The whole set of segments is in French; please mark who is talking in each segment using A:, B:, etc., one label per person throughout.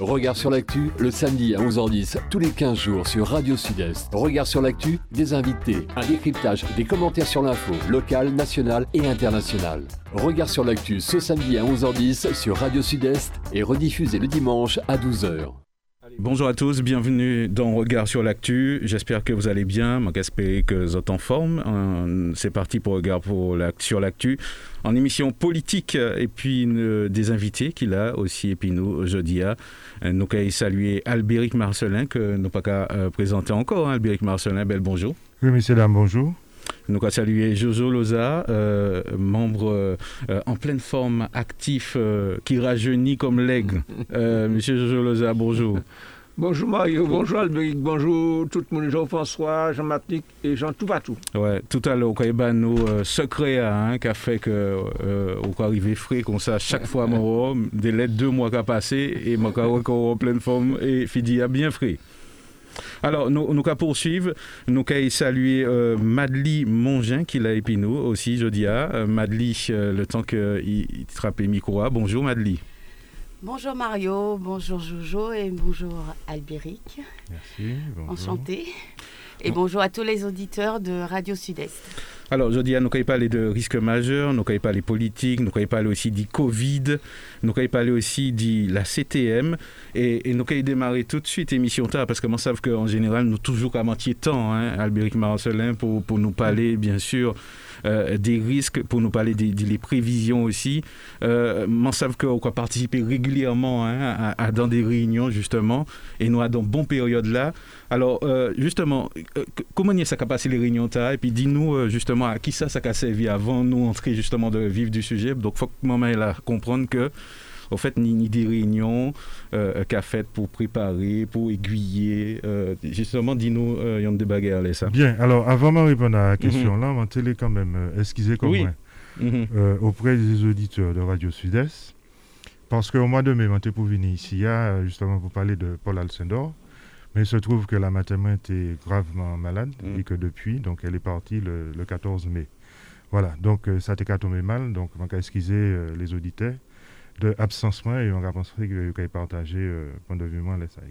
A: Regard sur l'actu, le samedi à 11h10, tous les 15 jours sur Radio Sud-Est. Regard sur l'actu, des invités, un décryptage, des commentaires sur l'info, locale, nationale et internationale. Regard sur l'actu ce samedi à 11h10 sur Radio Sud-Est et rediffusé le dimanche à 12h.
B: Bonjour à tous, bienvenue dans Regard sur l'actu. J'espère que vous allez bien. Je que vous êtes en forme. Euh, c'est parti pour Regard pour sur l'actu. En émission politique et puis des invités qu'il a aussi et puis nous jeudi à nous allons saluer Albéric Marcelin que nous pas qu'à euh, présenter encore. Hein. Albéric Marcelin, bel bonjour.
C: Oui, messieurs, dames, bonjour.
B: Nous allons saluer Jojo Loza, euh, membre euh, en pleine forme, actif, euh, qui rajeunit comme l'aigle. Monsieur Jojo Loza, bonjour.
D: Bonjour Mario, bonjour Albéric, bonjour tout le monde, Jean-François, Jean-Matic et Jean tout va tout.
B: Ouais, tout à l'heure, quand ben, nous secret hein, qui a fait que euh, on arrivé frais comme ça chaque fois mon des lettres deux mois qu'a passé et mon encore en pleine forme et fidi a bien frais. Alors, nous, nous poursuivre. Nous allons saluer euh, Madly Mongin qui l'a épinou aussi, je dis à. Euh, Madly, euh, le temps qu'il trappe micro. Bonjour Madly.
E: Bonjour Mario, bonjour Jojo et bonjour Albéric.
C: Merci. Bonjour.
E: Enchanté. Et bonjour à tous les auditeurs de Radio Sud-Est.
B: Alors, je dis, nous ne parler de risques majeurs, nous ne parler politique, nous ne parler aussi du Covid, nous ne parler aussi de la CTM, et, nous allons démarrer tout de suite l'émission tard, parce que moi, savent qu'en général, nous toujours à moitié temps, hein, Albéric Marcelin, pour, pour nous parler, bien sûr, euh, des risques, pour nous parler des, prévisions aussi. Euh, moi, savent qu'on va participer régulièrement hein, dans des réunions, justement, et nous avons bon période là. Alors, euh, justement, euh, comment est-ce ça passé les réunions Et puis, dis-nous, justement, à qui ça, ça a servi avant nous entrer justement de vivre du sujet. Donc, faut que maman elle comprendre que au fait, ni, ni des réunions euh, qu'a fait pour préparer, pour aiguiller. Euh, justement, dis-nous, il y a des bagarres là, ça.
C: Bien, alors avant de répondre à la question là, on télé quand même euh, excusez comme moi, mhm. euh, auprès des auditeurs de Radio Sud-Est, parce qu'au mois de mai, on pour venir ici, justement pour parler de Paul Alcindor. Mais il se trouve que la matin était gravement malade mm. et que depuis, donc elle est partie le, 14 mai. Voilà, donc euh, ça t'est tombé mal, donc on va excuser euh, les auditeurs de absence et on va penser qu'il va partager euh, point de vue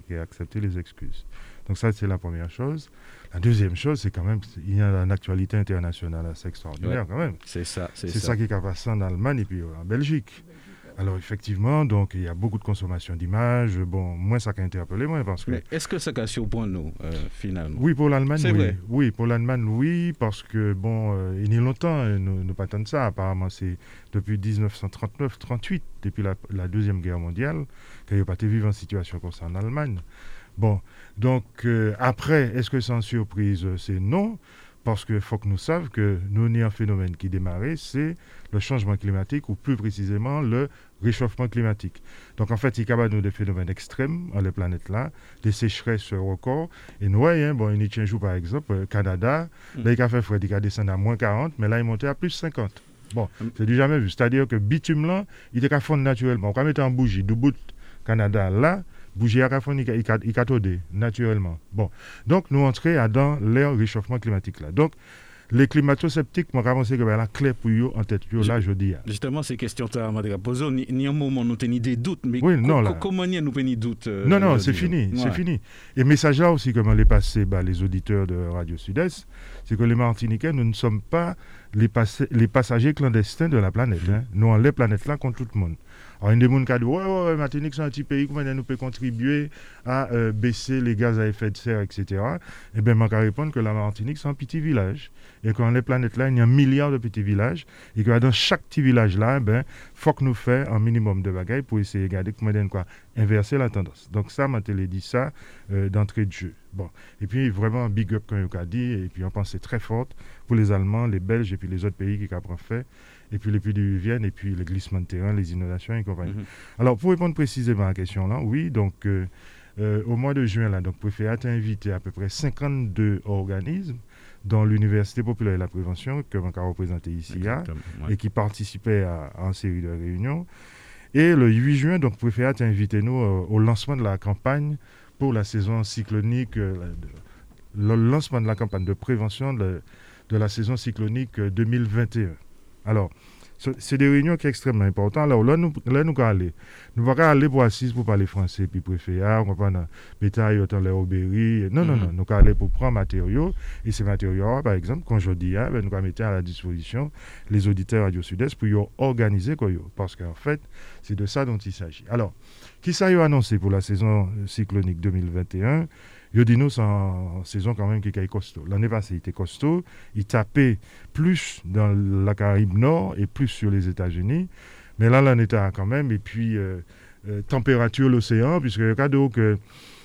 C: et accepter les excuses. Donc ça c'est la première chose. La deuxième chose, c'est quand même il y a une actualité internationale assez extraordinaire quand même.
B: C'est ça,
C: c'est ça. ça qui est passé en Allemagne et puis en Belgique. Alors effectivement, donc il y a beaucoup de consommation d'images. Bon, moi ça a interpellé moi parce que.
B: Est-ce que ça casse pour nous euh, finalement?
C: Oui, pour l'Allemagne, oui. Vrai. Oui, pour l'Allemagne, oui, parce que bon, euh, il y a longtemps, euh, nous, nous pas de ça. Apparemment, c'est depuis 1939-38, depuis la, deuxième guerre mondiale, qu'il n'y a pas été vivre en situation comme ça en Allemagne. Bon, donc après, est-ce que une surprise C'est non? Parce qu'il faut que nous sachions que nous avons un phénomène qui démarrait, c'est le changement climatique, ou plus précisément le réchauffement climatique. Donc en fait, il y a des phénomènes extrêmes dans les planètes là, des sécheresses records. Et nous voyons, bon, il y a un jour par exemple, euh, Canada, mm. là il a fait froid, il a descendu à moins 40, mais là il est monté à plus 50. Bon, mm. c'est du jamais vu. C'est-à-dire que bitume là, il est fondre naturellement. Quand on met en bougie du bout Canada là, bougie à fondre, il est naturellement. Bon, donc nous entrons dans l'ère réchauffement climatique là. Donc, les climato-sceptiques m'ont avancé que la clé pour eux en tête, là, je dis.
B: Justement, ces questions que tu as posées, ni un moment nous avons des doutes, mais
C: oui, non,
B: comment nous avons des doutes
C: euh, Non, non, c'est fini, c'est fini. Et message là aussi, comme les passé bah, les auditeurs de Radio Sud-Est, c'est que les Martiniquais, nous ne sommes pas les, les passagers clandestins de la planète. Hein. Nous, on les planètes là contre tout le monde. Alors, il y a des gens qui disent Ouais, ouais, Martinique, c'est un petit pays, comment nous peut contribuer à euh, baisser les gaz à effet de serre, etc. Eh bien, je répondre que la Martinique, c'est un petit village. Et qu'on les planètes là, il y a un milliard de petits villages. Et que dans chaque petit village là, il ben, faut que nous fassions un minimum de bagailles pour essayer de regarder comment quoi inverser la tendance. Donc, ça, je dit ça euh, d'entrée de jeu. Bon. Et puis, vraiment, big up, comme on a dit. Et puis, on pense c'est très forte pour les Allemands, les Belges et puis les autres pays qui ont fait et puis les viennent, et puis les glissements de terrain, les inondations et compagnie. Mhm. Alors, pour répondre précisément à la question là, oui, donc euh, euh, au mois de juin, là, donc Préfet a invité à peu près 52 organismes dans l'Université populaire de la prévention, que je représenté ici, là, et qui participaient à, une série de réunions. Et le 8 juin, donc Préfet a invité nous euh, au lancement de la campagne pour la saison cyclonique, le lancement de la campagne de prévention de, de la saison cyclonique 2021. Alors, c'est des réunions qui sont extrêmement importantes. Alors là, nous, là, nous aller. Nous ne pas aller pour assises pour parler français, puis préférer, ah, on va pas bétail, autant les obéris. Non, non, non. Nous allons aller pour prendre matériaux. Et ces matériaux, par exemple, quand je dis, ah, ben, nous allons mettre à la disposition les auditeurs Radio Sud-Est pour organiser quoi. Parce qu'en fait, c'est de ça dont il s'agit. Alors, qui ça a annoncé pour la saison cyclonique 2021 Yodino, c'est une saison quand même qui est costaud. L'année passée, il était costaud. Il tapait plus dans la Caraïbe Nord et plus sur les États-Unis. Mais là, l'année était quand même. Et puis, euh, euh, température l'océan, puisque le cas que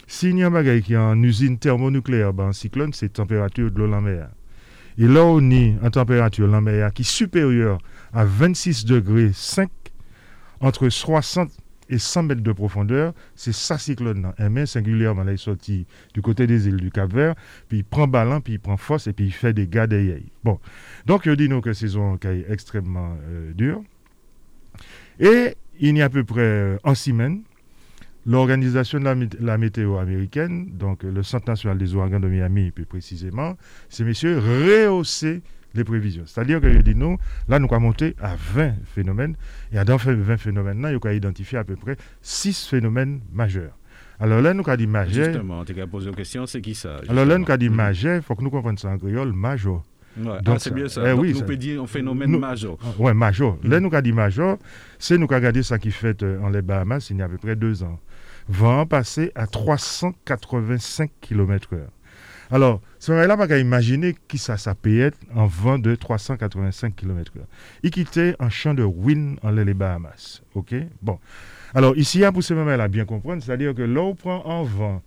C: s'il y a un qui est en usine thermonucléaire, ben, cyclone, c'est température de l'eau en mer. Et là, on est en température la mer qui est supérieure à 26 degrés 5 entre 60 et 100 mètres de profondeur, c'est ça cyclone. Un main singulièrement, là, il sorti du côté des îles du Cap-Vert, puis il prend ballon, puis il prend force, et puis il fait des gars Bon, donc je dis nous que saison est extrêmement euh, dure. Et il y a à peu près euh, en semaine, l'organisation de la, météo américaine, donc le Centre national des ouragans de Miami plus précisément, ces messieurs rehausser les prévisions. C'est-à-dire que je dis nous, là, nous avons monté à 20 phénomènes. Et dans 20 phénomènes, là, nous avons identifié à peu près 6 phénomènes majeurs. Alors là, nous avons dit majeur.
B: Justement, tu as posé une question, c'est qui ça
C: Alors là, nous avons dit majeur, il faut que nous comprenions ça en créole, major.
B: Ouais. Ah, c'est bien ça. Eh, Donc, oui, nous pouvons dire un phénomène majeur.
C: Oui, majeur. Là, nous avons dit majeur, c'est nous avons regardé ça qui fait euh, en les Bahamas il y a à peu près deux ans. Vent passé à 385 km/h. Alors, ce moment-là, on va imaginer qui ça, ça peut être en vent de 385 km/h. Il quittait un champ de wind en les Bahamas. OK? Bon. Alors, ici, pour ce moment-là, bien comprendre, c'est-à-dire que l'eau prend un vent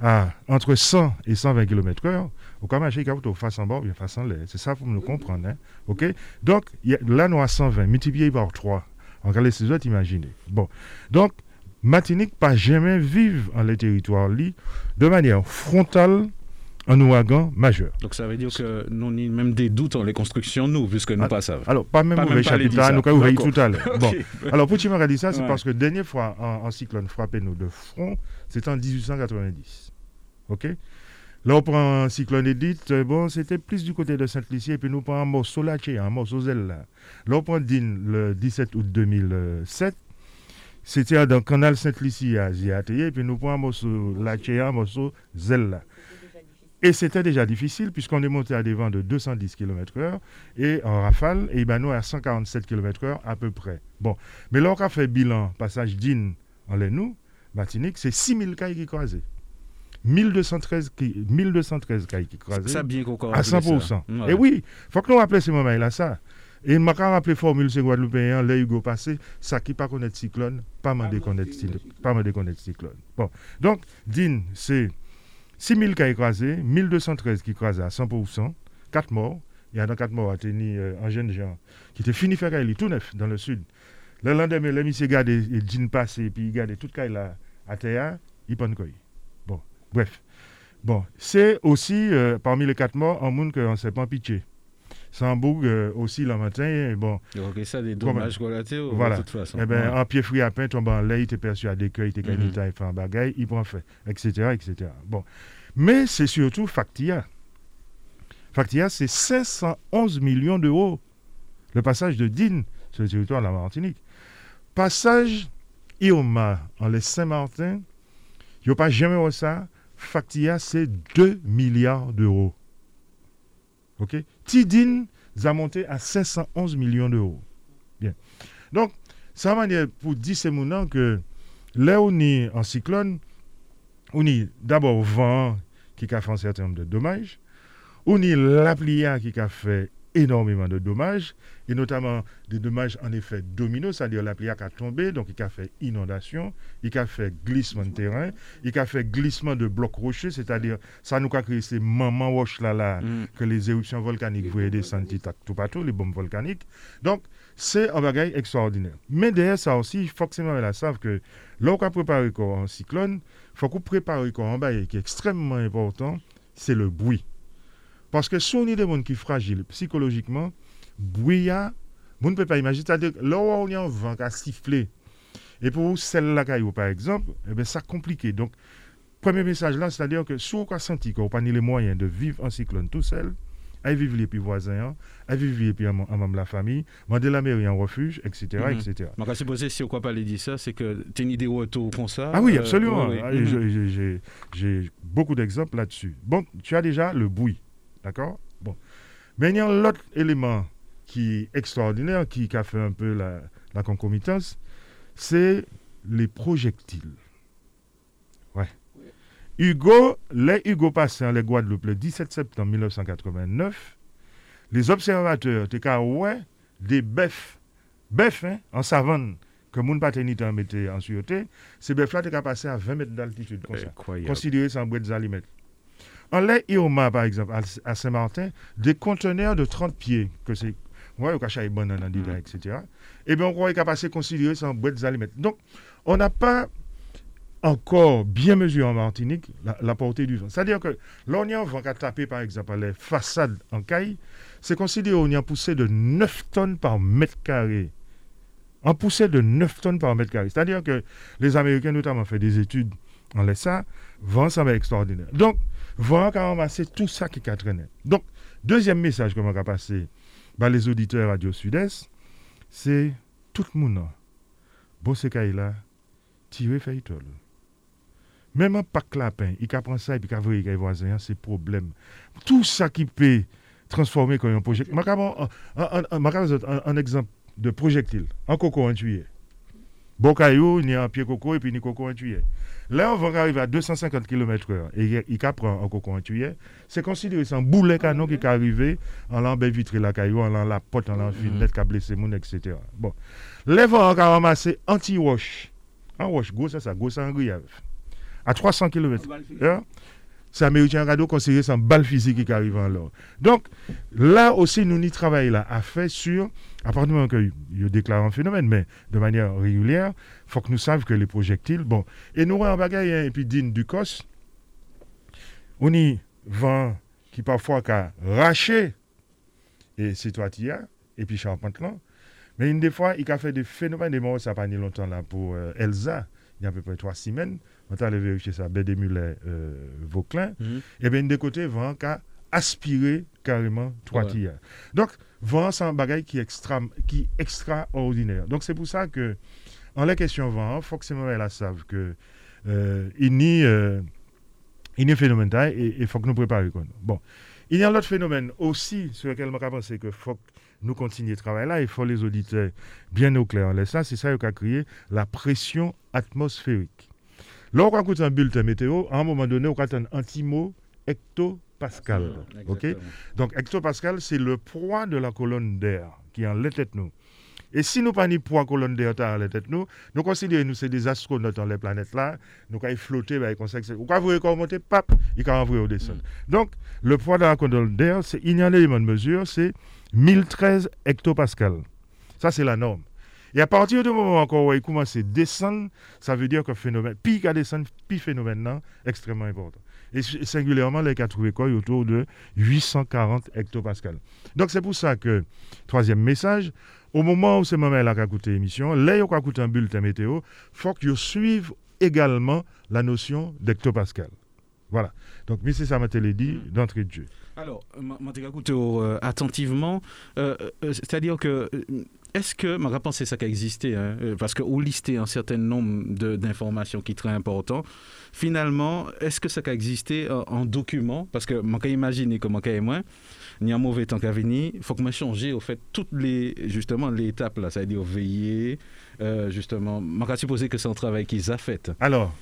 C: à entre 100 et 120 km/h, au cas où il face en bord, bien face en l'air. C'est ça pour nous comprendre. Hein? OK? Donc, là, nous à 120, multiplié par 3. En cas ces autres, imaginez. Bon. Donc, Martinique pas jamais vivre en les territoires de manière frontale un ouragan majeur.
B: Donc ça veut dire que nous avons même des doutes en les constructions, nous, puisque nous ah, pas savons.
C: Alors, pas même pas mauvais chapitre, nous avons tout à l'heure. Bon. Alors, pour dit ça, c'est parce que la dernière fois un, cyclone frappé nous de front, c'était en 1890. OK? Là, on prend un cyclone édite, euh, bon, c'était plus du côté de Saint-Lucie, et puis nous prenons un morceau là, un morceau zèle là. Là, on prend DIN le 17 août 2007, c'était dans le canal Saint-Lucie à Ziaté, et puis nous prenons un morceau là, un morceau zèle là. Et c'était déjà difficile puisqu'on est monté à des vents de 210 km/h et en rafale, et Ibano à 147 km/h à peu près. Bon, mais là, on a fait bilan, passage d'Ine en Lénou, Martinique, c'est 6000 cailles qui croisées. 1213 qui, 1213 cailles qui croisées.
B: Ça bien
C: À 100%. Et oui, il faut que nous rappelions ce moment-là, ça. Et je m'a rappelé formule c'est Guadeloupéen, là, Hugo passé, ça qui pas connaître cyclone, pas me déconnaître cyclone. Bon, donc, DIN, c'est 6 000 cas écrasés, 1213 qui écrasés à 100%, 4 morts. Il y a 4 morts à tenir euh, un jeune gens qui était fini faire tout neuf dans le sud. Le lendemain, le monsieur regarde les jeans passés, puis il regarde tout cas là à terre, il prend quoi. Bon, bref. Bon, c'est aussi euh, parmi les 4 morts, un monde qu'on ne sait pas pitcher. Sambourg euh, aussi le matin. Bon.
B: Donc, ça, des dommages collatéraux,
C: voilà. de toute façon. Eh ben, Un pied frit à pain, tombe en lait, il était persuadé qu'il était gagné, il fait un bagaille, il prend fait, etc., etc. Bon. Mais c'est surtout Factia. Factia, c'est 511 millions d'euros. Le passage de Dine sur le territoire de la Martinique. Passage Ioma en les Saint-Martin, il n'y a pas jamais eu ça. Factia, c'est 2 milliards d'euros. OK? Tidine a monté à 511 millions d'euros. Bien. Donc, ça manière pour dire ces mots que là où on est en cyclone, on est d'abord vent qui a fait un certain nombre de dommages, on est la qui a fait énormément de dommages, et notamment des dommages en effet domino, c'est-à-dire la pluie a tombé, donc il a fait inondation, il a fait glissement de terrain, il a fait glissement de blocs rocheux, c'est-à-dire ça nous a créé ces moments roches là, là mm. que les éruptions volcaniques voyaient descendre tout partout, les bombes volcaniques. Donc, c'est un bagage extraordinaire. Mais derrière ça aussi, il faut que ces savent que là où on prépare un cyclone, il faut qu'on prépare un bagage qui est extrêmement important, c'est le bruit. Parce que si on est des gens qui sont fragiles psychologiquement, bouillant, on ne peut pas imaginer. C'est-à-dire là où on a un vent qui a sifflé, et pour celle-là, par exemple, eh bien, ça compliqué. Donc, premier message là, c'est-à-dire que si on a senti qu'on n'a pas les moyens de vivre un cyclone tout seul, à vivre les puis voisins, à vivre les puis en de la famille, demander la mairie en refuge, etc.
B: Mhm.
C: etc.
B: Donc, à supposer, si on ne pas aller dire ça, c'est que tu as une idée ça
C: Ah oui, euh, absolument.
B: oui,
C: ah, mhm. J'ai beaucoup d'exemples là-dessus. Bon, tu as déjà le bruit, d'accord? Bon. Mais il y a l'autre élément qui est extraordinaire, qui, a fait un peu la, la concomitance, c'est les projectiles. Ouais. Hugo, les Hugo passé en les Guadeloupe le 17 septembre 1989, les observateurs étaient ouais, des bœufs, bœufs hein, en savane, que mon paternité en mettait en sûreté, ces bœufs-là étaient passés à 20 mètres d'altitude, comme ça, considérés sans boîte d'aliments. En les Irma, par exemple, à Saint-Martin, des conteneurs de 30 pieds, que c'est ouais, au cachet banane, etc. Et bien, on croit qu'à passer considéré sans boîte d'aliments. Donc, on n'a pas encore bien mesuré en Martinique la, portée du vent. C'est-à-dire que l'oignon vent qui a tapé, par exemple, les façades en caille, c'est considéré on a poussé de 9 tonnes par mètre carré. En poussée de 9 tonnes par mètre carré. C'est-à-dire que les Américains, notamment, ont fait des études en laisse ça. Vent, ça va extraordinaire. Donc, vent a ramassé tout ça qui a traîné. Donc, deuxième message que je passer bah, les auditeurs Radio Sud-Est, c'est tout le monde. C'est là, tirer fait Même un pack lapin, il prend ça et puis il les voisins, c'est problème. Tout ça qui peut transformer comme un projet. Je vais un, exemple de projectile, un coco en tuyau. Bon caillou, a un pied coco et puis il coco en tuyau. Là, on va arriver à 250 km/h et il prend un coco en tuyau. C'est considéré un boulet canon qui est arrivé en l'en vitré la caillou, en l'en la pote, en l'en fin net, qui a blessé moun, etc. Bon. Les vents ont ramassé anti-wash. Un wash, gros, ça, ça, gros, ça, grillave. À 300 km. C'est américain radio considéré comme balle physique qui arrive en l'or. Donc, là aussi, nous y travaillons là, à faire sur, à partir du moment qu'il déclare un phénomène, mais de manière régulière, il faut que nous sachions que les projectiles, bon, et nous, en bagaille, et puis digne du COS, on y vent qui parfois a raché, et c'est toi qui et puis charpente là, mais une des fois, il a fait des phénomènes, et moi, ça n'a pas longtemps là pour euh, Elsa, il y a à peu près trois semaines, on est allé vérifier ça, Bédémulet, euh, Vauclin, mhm. et bien, de côté, vent qui a aspiré carrément trois ouais. Donc, vent, c'est un bagage qui est extra, qui extraordinaire. Donc, c'est pour ça que, en la question vent, il faut que ces moments-là savent que euh, il n'y euh, il phénomène et il faut que nous préparions. Bon. Il y a un autre phénomène aussi sur lequel je pense que faut que nous continuions de travailler là. Il faut les auditeurs bien au clair. Ça, c'est ça qui a créé la pression atmosphérique. Lorsqu'on écoute un bulletin météo, à un moment donné, on a un antimo hectopascal. ok Donc, hectopascal, c'est le poids de la colonne d'air qui est en la tête nous. Et si nous pas ni poids colonne d'air en la tête nous, nous considérons nous c'est des astronautes dans les planètes là, nous quand flotter, ben, comme ça, ou quand vous monter, pap, il quand envoyer au descendre. Mm. Donc, le poids de la colonne d'air, c'est il y a un élément de mesure, c'est 1013 hectopascal. Ça, c'est la norme. Et à partir du moment où il commence à descendre, ça veut dire que phénomène, puis qu'à descendre, puis phénomène extrêmement important. Et singulièrement, les trouvé quoi autour de 840 hectopascal. Donc c'est pour ça que, troisième message, au moment où ce moment-là a écouté l'émission, là où écouté un bulletin météo, il faut que vous suivez également la notion d'hectopascal. Voilà. Donc, M. Samatele dit d'entrée de jeu.
B: Alors, je écouté euh, attentivement. Euh, euh, c'est-à-dire que est-ce que, ma réponse c'est ça qui a existé, hein, euh, parce qu'on listait un certain nombre d'informations qui sont très importantes. Finalement, est-ce que ça a existé en, document? Parce que, je peux imaginer comment je moi, il y a un mauvais temps qu'à venir, il faut que je change au fait toutes les, justement, les étapes là, c'est-à-dire veiller, euh, justement, je supposer que c'est un travail qu'ils ont fait.
C: Alors,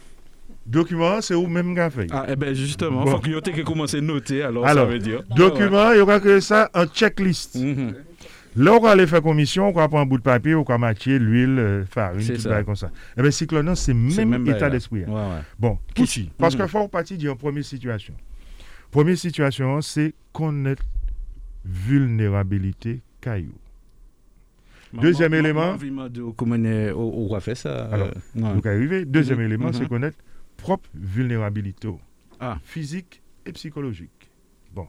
C: Document, c'est où même qu'a fait?
B: Ah, eh bien justement, il faut que tu commencé à noter, alors, ça veut dire.
C: Document, il y aura que ça, un checklist. Mhm. Là, on va aller faire commission, on va prendre un bout de papier, on va mettre l'huile, euh, farine, tout ça. comme ça. Eh bien, cyclone, c'est même, même état d'esprit. Hein. Ouais, ouais. Bon, qui Parce mm. qu'il faut partir d'une première situation. Première situation, c'est connaître vulnérabilité caillou. Deuxième élément.
B: On va faire ça.
C: Alors, donc arriver. Deuxième mm-hmm. élément, c'est mm-hmm. connaître propre vulnérabilité ah. physique et psychologique. Bon.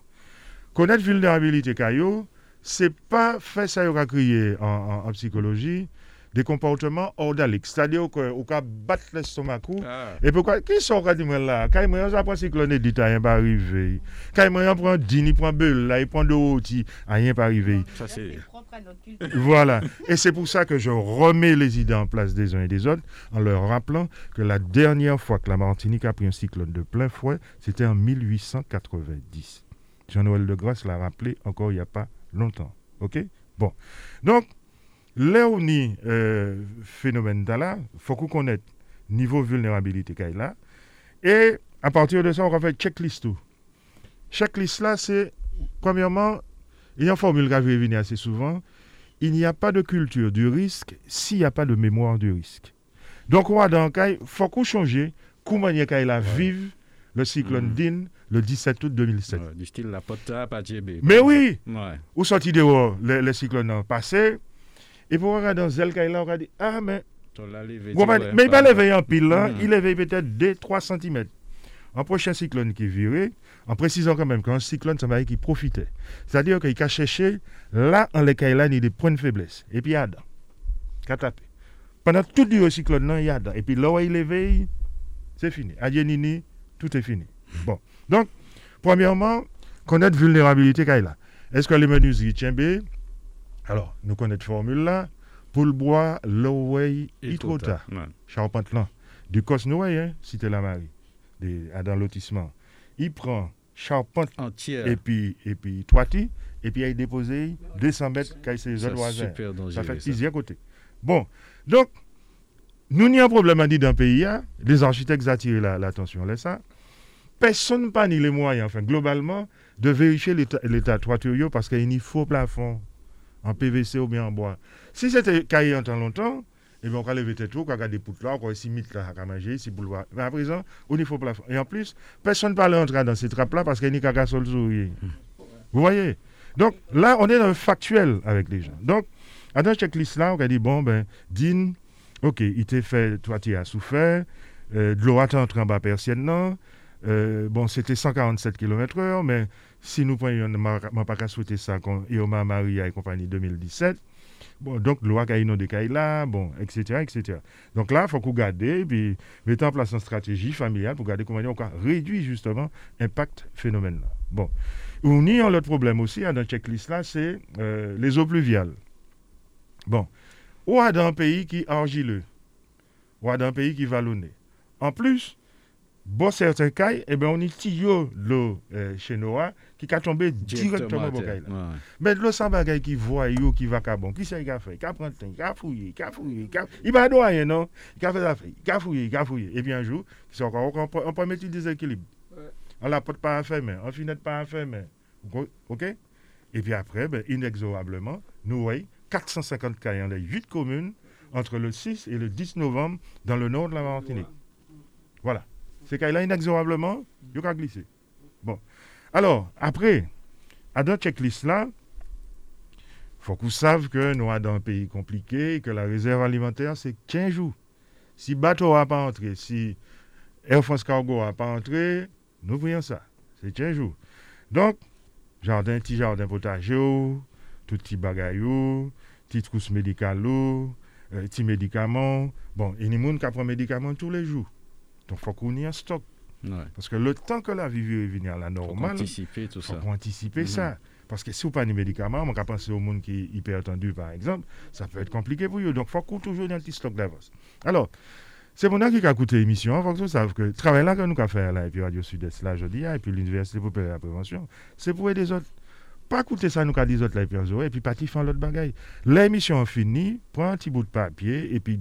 C: Connaître vulnérabilité caillou, c'est pas fait ça y crié en, en, psychologie, des comportements ordaliques. C'est-à-dire qu'on va battre l'estomac. Ah. Et pourquoi? Qui sont dit là? Quand ils ont pris cyclone dit rien pas arrivé. Quand ils prend dîner, ils prend beul, là, ils prend de rôti, rien pas arrivé. Ça c'est voilà. Et c'est pour ça que je remets les idées en place des uns et des autres en leur rappelant que la dernière fois que la Martinique a pris un cyclone de plein fouet, c'était en 1890. Jean-Noël de Grasse l'a rappelé encore il n'y a pas longtemps. OK? Bon. Donc, là où ni euh, phénomène là, il faut qu'on connaisse niveau vulnérabilité qu'il. Et à partir de ça, on va faire checklist tout. Checklist là, c'est premièrement, il y a une formule qui revenu assez souvent. Il n'y a pas de culture du risque s'il n'y a pas de mémoire du risque. Donc, on va dans il faut qu'on change comment il a vivre le cyclone mm. DIN le 17 août 2007.
B: du style la pote pas
C: Mais oui ouais. Où sorti dehors, le, le cyclone a passé. Et pour regarder dans Zel on va dire Ah, mais. mais il va lever en pile là, mm. il lève peut-être 2-3 cm. Un prochain cyclone qui virait, en précisant quand même qu'un cyclone, ça va qui profitait. C'est-à-dire qu'il a cherché là, en les il y a des points de faiblesse. Et puis il y a tapé. Pendant tout le cyclone, il y a Et puis là où il éveille, c'est fini. Adieu Nini, tout est fini. Bon. Donc, premièrement, connaître vulnérabilité a. Est-ce que les menuiseries tiennent Alors, nous connaissons formule là. Pour le bois, l'eau, il trop tard. Charpente. Du Cosnoy, hein, cité la Marie, dans lotissement. Il prend charpente entière et puis, et puis toiti, et puis il déposé 200 mètres qu'il ses autres voisins. Ça fait plusieurs côtés. Bon, donc, nous n'y a un problème à dire dans le pays, hein. les architectes attirent l'attention, là, ça personne n'a ni les moyens, enfin, globalement, de vérifier l'état toiture parce qu'il y a un faux plafond en PVC ou bien en bois. Si c'était caillé en temps longtemps, eh bien, on va lever tête on va des poutres là, on va essayer de à manger, ici, boulevard. Mais à présent, au niveau plafond. Et en plus, personne ne parle entrer dans ces trappes là parce qu'il y a sur le souris. Vous voyez? Donc là, on est dans le factuel avec les gens. Donc, à dans checklist là, on a dit, bon, ben, Dean, ok, il t'a fait, toi, tu as souffert, euh, de l'eau entré en bas persienne, non euh, bon, c'était 147 km/h, mais si nous prenions, je pas souhaité ça, Ioma Maria et compagnie 2017, bon, donc loi Kaino de Kaila, bon, etc., etc. Donc là, il faut qu'on garde, puis mettre en place une stratégie familiale pour garder comment on réduire justement l'impact phénomène là. Bon. On y a l'autre problème aussi, hein, dans cette checklist là, c'est euh, les eaux pluviales. Bon. Ou dans un pays qui est argileux, ou dans un pays qui est vallonné. En plus, Bon, certains cas, eh ben, on est tuyau l'eau euh, chez Noah qui a tombé directement dans le Mais l'eau sans bagaille qui voit, qui va bon, qui c'est qui a fait, qui a pris le temps, qui a fouillé, qui a fouillé, qui a... il va rien, non? Qui a fait la qui a fouillé, qui a fouillé? Et puis un jour, c'est encore, on peut mettre du déséquilibre. On la porte pas à faire, mais on finit pas à faire, mais. OK? Et puis après, ben, inexorablement, nous voyons 450 cas dans les 8 communes entre le 6 et le 10 novembre dans le nord de la Martinique. Voilà c'est qu'il a inexorablement, il a glissé. Bon. Alors, après, à notre checklist là, faut qu'on sache que nous sommes dans un pays compliqué, que la réserve alimentaire, c'est 15 jours. Si bateau n'a pas entré, si Air France Cargo n'a pas entré, nous voyons ça. C'est 15 jours. Donc, jardin, petit jardin potager, tout petit bagaille, petit trousse médicale, euh, petit médicaments. Bon, il y a des gens qui prennent médicaments tous les jours. Donc, il faut qu'on ait un stock. Parce que le temps que la vie revient à la normale, il faut anticiper tout ça. faut anticiper mhm. ça. Parce que si vous pas de médicaments, on peut penser au monde qui est hyper attendu, par exemple, ça peut être compliqué pour eux. Donc, il faut qu'on toujours un petit stock d'avance. Alors, c'est mon qui a écouté l'émission. Il faut que vous sachiez que le travail là que nous avons fait là, et puis Radio Sud-Est là, je dis, et puis l'Université pour la prévention, c'est pour aider les autres. Pas écouter ça, nous avons dit autres là, et puis, et puis partir faire l'autre bagaille. L'émission finie, prends un petit bout de papier, et puis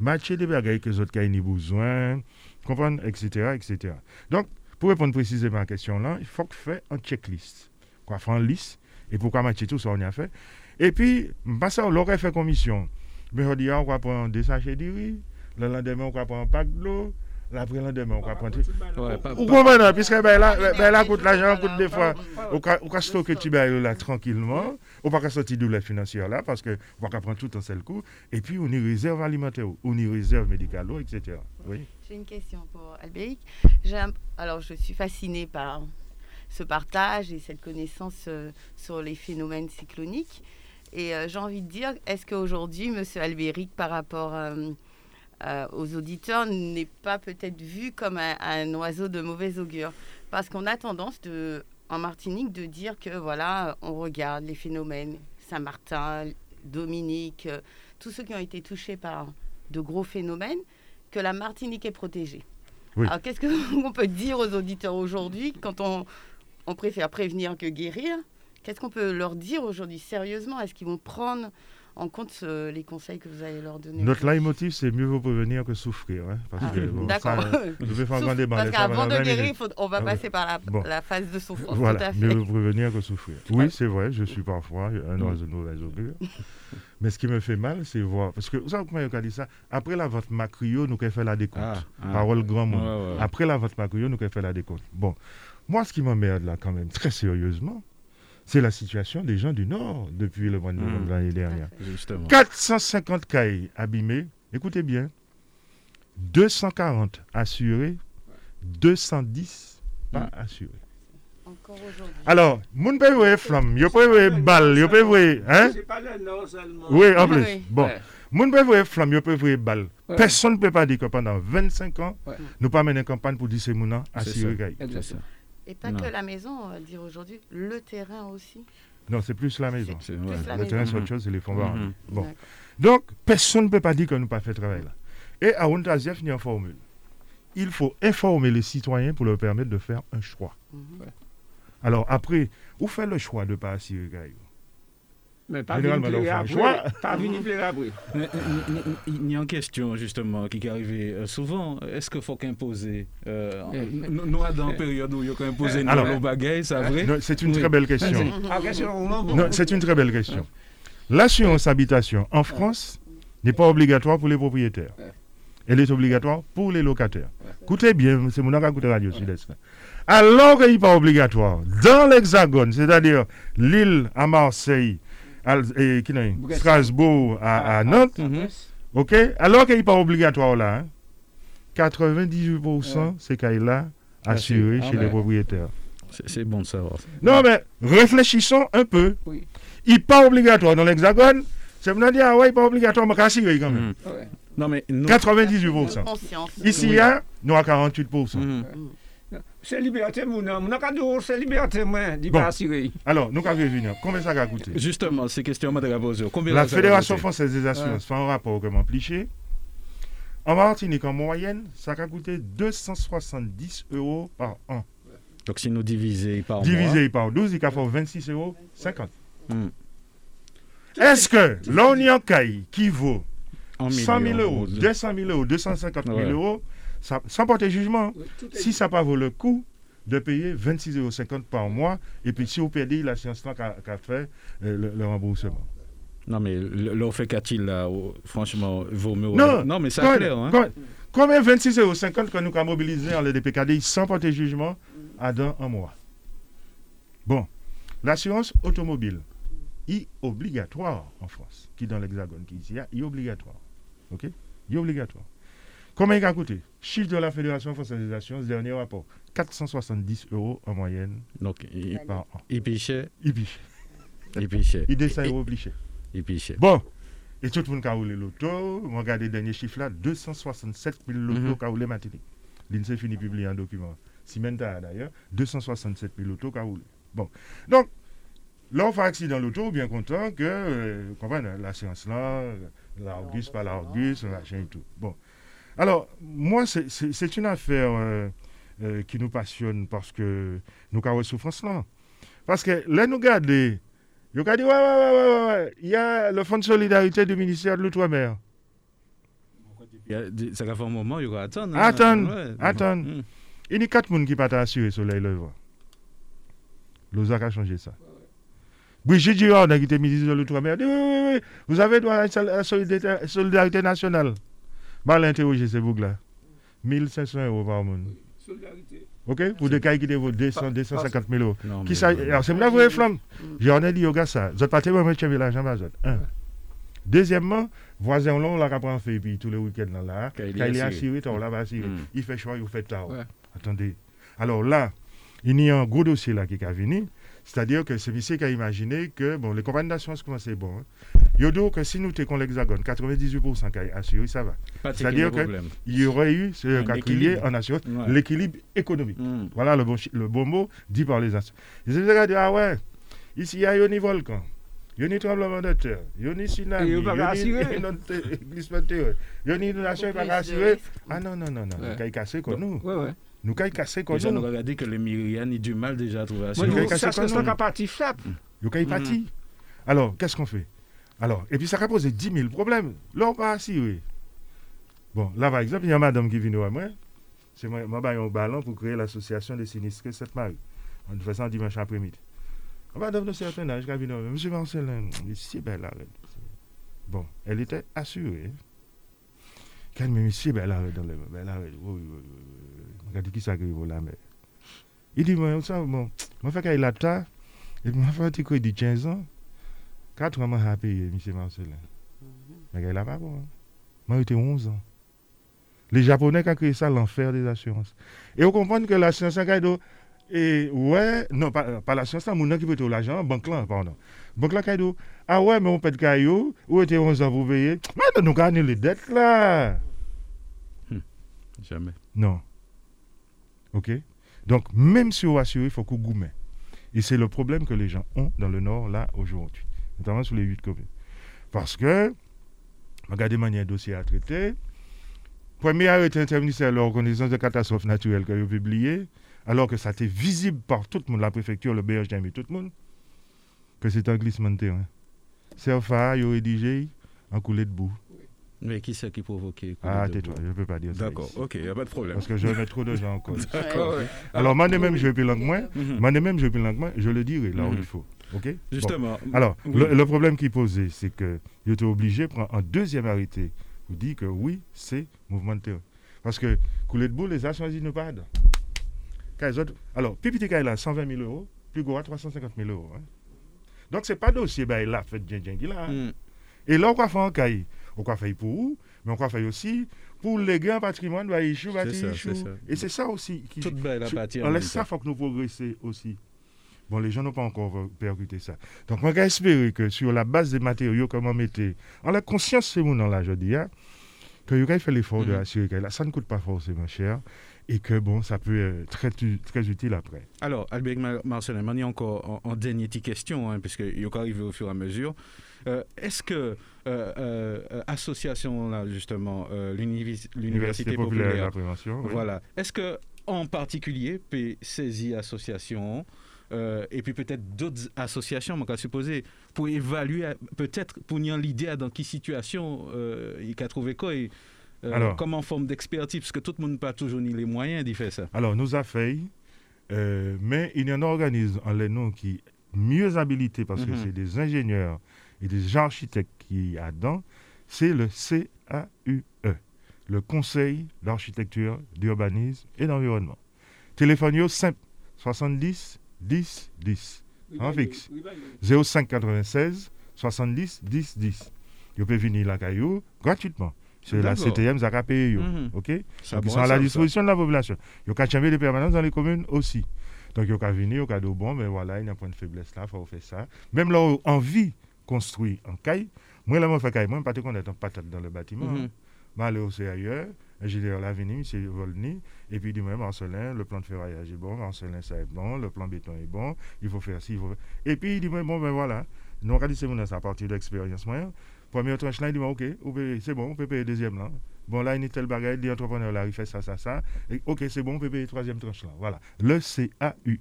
C: matcher des bagailles que les autres ont besoin comprendre, etc., etc. Donc, pour répondre précisément à la question là, il faut faire un checklist. Quoi, faire une liste, et pourquoi matcher tout ça, on y a fait. Et puis, ça, on l'aurait fait commission. Mais on dit, on va prendre des sachets de riz, le lendemain, on va prendre un pack d'eau, l'après lendemain, on va prendre. Vous comprenez, puisque ben, là, ben, coûte l'argent, coûte des fois. On va stocker tu là tranquillement. On va pas sortir de la financière là, parce qu'on va prendre tout en seul coup. Et puis, on y réserve alimentaire, on y réserve médical, etc. Oui.
E: J'ai une question pour Albéric. Alors, je suis fascinée par ce partage et cette connaissance euh, sur les phénomènes cycloniques. Et euh, j'ai envie de dire, est-ce qu'aujourd'hui, M. Albéric, par rapport aux auditeurs, n'est pas peut-être vu comme un, oiseau de mauvais augure? Parce qu'on a tendance en Martinique de dire que voilà, on regarde les phénomènes, Saint-Martin, Dominique, tous ceux qui ont été touchés par de gros phénomènes, que la Martinique est protégée. Alors qu'est-ce qu'on peut dire aux auditeurs aujourd'hui quand on, on préfère prévenir que guérir? Qu'est-ce qu'on peut leur dire aujourd'hui sérieusement? Est-ce qu'ils vont prendre en compte les conseils que vous allez leur donner
C: Notre leitmotiv, c'est mieux vaut prévenir que souffrir. Hein,
E: parce ah, D'accord. Parce qu'avant de guérir, on va ah passer par la, phase de souffrance.
C: Voilà, mieux vaut prévenir que souffrir. Oui, c'est vrai, je suis parfois un oiseau de mauvaise augure. Mais ce qui me fait mal, c'est voir. Parce que vous savez comment il a dit ça Après la vente Macrio, nous avons fait la décompte. Ah, Parole grand mot. Après la vente Macrio, nous avons fait la décompte. Bon, moi, ce qui m'emmerde là, quand même, très sérieusement, c'est la situation des gens du Nord depuis le mois de novembre mmh. l'année dernière. 450 cailles abîmées, écoutez bien, 240 assurés, 210 pas mmh. assurés. Encore aujourd'hui. Alors, moun peut voir flamme, yo peut voir balle, yo peut voir, hein? C'est pas le Nord seulement. Oui, en plus. Bon. Moun peut voir flamme, yo peut voir balle. Personne ne peut pas dire que pendant 25 ans, nous pas mener une campagne pour dire c'est moun assuré
E: C'est ça. Et pas que la maison, on va dire aujourd'hui, le terrain aussi.
C: Non, c'est plus la maison. le terrain, c'est autre chose, c'est les fonds mm Bon. Donc, personne ne peut pas dire que nous pas fait travail là. Et à Ontaziev, il y a une formule. Il faut informer les citoyens pour leur permettre de faire un choix. Mhm. Alors, après, où fait le choix de ne pas assurer
D: mais pas après.
B: Il y a une question justement qui est arrivée euh, souvent. Est-ce qu'il faut qu'imposer euh, Nous, dans une période où il faut imposer nos bagages, c'est vrai?
C: C'est une très belle question. C'est une très belle question. L'assurance habitation en France n'est pas obligatoire pour les propriétaires. Elle est obligatoire pour les locataires. Écoutez bien, c'est mon écoutez Radio Sud-Est. Alors qu'il n'est pas obligatoire dans l'Hexagone, c'est-à-dire l'île à Marseille, et, qui Strasbourg à, à Nantes. Mhm. OK? Alors qu'il n'est pas obligatoire là. Hein, 98% c'est qu'il là assuré chez les propriétaires.
B: C'est bon de savoir.
C: Non, mais réfléchissons un peu. Il n'est pas obligatoire dans l'Hexagone. C'est me dire, ah ouais, il n'est pas obligatoire, mais assuré quand même. Mhm. Non, mais 98%. Ici, il y a, nous à 48%.
D: C'est liberté, mon homme. Nous c'est liberté, moi, dit bon.
C: Alors, nous avons revenir. Combien ça va coûter?
B: Justement, c'est question de poser.
C: La Fédération française des assurances fait un rapport comme pliché. En Martinique, en moyenne, ça va coûter 270 euros par an.
B: Donc, si nous divisons par
C: Divisé par 12, il va faire 26 euros 50. Hmm. Est-ce que l'on qui vaut 100 000 euros, 200 000 euros, 250 000 euros, sans porter jugement, si ça pas vaut le coup de payer 26,50 euros par mois, et puis si vous perdez la science là qu'a fait euh, le, remboursement.
B: Non, mais l'offre qu'a-t-il là, franchement, vaut mieux.
C: Non, non mais c'est clair. Hein? Combien 26,50 euros que nous avons mobilisé en LDPKD sans porter jugement à dans un mois? Bon, l'assurance automobile, est obligatoire en France, qui dans l'Hexagone, qui ici, est obligatoire. OK? Est obligatoire. Combien il a coûté? Chiffre de la Fédération française des dernier rapport 470 euros en moyenne
B: Donc, il, par an. Il pichait?
C: Il pichait.
B: Il pichait.
C: Il descend pichait.
B: Il pichait.
C: Bon, et tout le monde a roulé l'auto. On regarde les derniers chiffres là 267 000 lotos qui ont roulé Martinique. L'INSEE finit publier un document. Simenta d'ailleurs, 267 000 lotos qui ont roulé. Bon, donc, là, on fait accident l'auto, bien content que, euh, vous comprenez, l'assurance là, l'Argus, pas l'Argus, machin et tout. Bon. Alors, moi, c'est une affaire euh, euh, qui nous passionne parce que nous avons souffrance là. Parce que là, nous regardons, il y a dit, ouais, ouais, ouais, ouais, il y a le Fonds de solidarité du ministère de l'Outre-mer.
B: Ça va faire un moment, il y aura attendre.
C: Attendre, attendre. Il y a quatre personnes qui ne pas assurer soleil levant. L'OSAC a changé ça. Brigitte Girard, qui était ministre de l'Outre-mer, dit, oui, oui, oui, vous avez droit à la solidarité nationale. Bah, l'interroger ces boucles-là. 1500 euros par mois. OK Pour des cas qui vaut 200, 250 000 euros. Non, qui ça Alors, c'est là vous flamme. J'en ai dit au gars ça. Vous êtes parti, moi, je l'argent, bah, Un. Deuxièmement, voisin long, là, qui fait, puis tous les week-ends, là, quand il est assuré, on l'a assuré. Hmm. Il fait choix, il fait tard. Attendez. Alors là, il y a un gros dossier là qui est venu. C'est-à-dire que c'est ici qui a imaginé que bon, les compagnies d'assurance commençaient bon. Hein? Il dit que si nous étions l'hexagone, 98% qui assuré, ça va. C'est-à-dire qu'il y aurait eu ce calculé en assurance l'équilibre économique. Hmm. Voilà le bon, le bon mot dit par les assurances. Ils se dit, ah ouais, ici il y a un volcan. Il y a un tremblement de terre, il y a un tsunami, il y a un glissement de terre, il y a une nation qui pas. Ah non, non, non, non, nous avons cassé comme nous. Nous avons cassé comme nous.
B: Nous avons dit que les Myriam ont du mal déjà à trouver
D: assurance. Nous avons parti flap.
C: Nous avons parti. Alors, qu'est-ce qu'on fait? Alors, et puis ça a posé 10 000 problèmes. Là, on pas assuré. Bon, là, par exemple, il y a une madame qui vient à moi. C'est moi, moi, un ballon pour créer l'association des sinistrés Cette-Marie. On fait ça dimanche après-midi. Madame de certain âge, Monsieur Marcelin, c'est belle arrête. Bon, elle était assurée. Quand même, si belle arrête dans le. Belle arrête. Oui, oui, oui. Regardez qui s'agrive la mer. Il dit, moi, ça, bon, moi, fait qu'il a et puis, petit coup de 15 ans? 4 ans, moi, payé, Monsieur Marcelin. Mais il a pas bon. Hein. Moi, j'étais 11 ans. Les Japonais qui ont créé ça, l'enfer des assurances. Et vous comprenez que l'assurance, et ouais, non, pas, pas la science, mon qui peut être l'argent, banque là, pardon. Banque là. Ah ouais, mais on peut être caillou, où était 11 ans pour payer. Mais nous gagnons les dettes là.
B: Hmm. Jamais.
C: Non. OK? Donc, même si on assuré, il faut qu'on goûte. Et c'est le problème que les gens ont dans le Nord là aujourd'hui, notamment sur les 8 communes. Parce que, regardez manière dossier à traiter. Premier arrêté interministériel de reconnaissance de catastrophes naturelles que vous publié, alors que ça était visible par tout le monde, la préfecture, le BHDM et tout le monde, que c'est un glissement de terrain. Serfa, il a rédigé en coulée de boue.
B: Mais qui c'est qui provoquait
C: Ah, tais-toi, je ne peux pas dire
B: ça. D'accord, ok, il n'y a pas de problème.
C: Parce que je vais mettre trop de gens en cause. D'accord. Alors, moi même, je vais plus langue moi. Mhm. Moi même, je vais plus langue moi. Je le dirai là où mhm. il faut. OK?
B: Justement.
C: Alors, le, problème qui posait, c'est que j'étais obligé de prendre un deuxième arrêté pour dire que oui, c'est mouvement de terrain. Parce que couler de boue, les a choisi ne pas. Alors, Pipiti a 120 000 euros, plus gros 350 000 euros. Hein. Donc, ce n'est pas dossier bah, là, fait bien, bien, là. Mm. Et là, on va faire un cahier. On va faire pour vous, mais on va faire aussi pour les grands patrimoine, bah, échoue, bah, Et c'est ça aussi. Qui,
B: Toute belle
C: On laisse ça, il faut que nous progressions aussi. Bon, les gens n'ont pas encore percuté ça. Donc, on va espérer que sur la base des matériaux, comme on mettait, en la conscience, c'est mon là, je dis, hein, que vous fait l'effort de mm. assurer que ça ne coûte pas forcément cher et que bon, ça peut être très, très utile après.
B: Alors, Albert Marcelin, y a encore en, dernière question, hein, puisque il arriver au fur et à mesure. Euh, est-ce que euh, euh, association là justement l'université populaire,
C: la prévention,
B: voilà, est-ce que en particulier PCSI association et puis peut-être d'autres associations, on va supposer, pour évaluer, peut-être pour y l'idée dans quelle situation il a trouvé quoi et, euh, comme en forme d'expertise, parce que tout le monde n'a pas toujours ni les moyens d'y faire ça.
C: Alors, nous avons fait, euh, mais il y a un organisme en les noms qui mieux habilité, parce que mhm. c'est des ingénieurs et des architectes qui y a dedans, c'est le CAUE, le Conseil d'architecture, d'urbanisme et d'environnement. Téléphone simple, 70 10 10, en fixe, 05 96 70 10 10. Vous pouvez venir la caillou gratuitement. C'est la CTM Zakapé. Mm OK? Ils sont à la disposition de la population. Il y a jamais des permanences dans les communes aussi. Donc, il y a venir, il y a bon, mais voilà, il y a un point de faiblesse là, il faut faire ça. Même là, envie construire en caille, moi, là, je fais caille, moi, je ne pas être en patate dans le bâtiment. Je vais aller aussi ailleurs. Ingénieur l'avenir, M. Volny, et puis il dit moi, Marcelin, le plan de ferraillage est bon, Marcelin, ça est bon, le plan béton est bon, il faut faire ci, il faut faire... Et puis il dit moi, bon, ben voilà, nous, regardez, c'est à partir de l'expérience moyenne. Première tranche là, il dit OK, c'est bon, on peut payer deuxième là. Bon, là, il y a tel bagage, l'entrepreneur là, il fait ça, ça, ça. Et, OK, c'est bon, on peut payer troisième tranche là. Voilà. Le CAUE,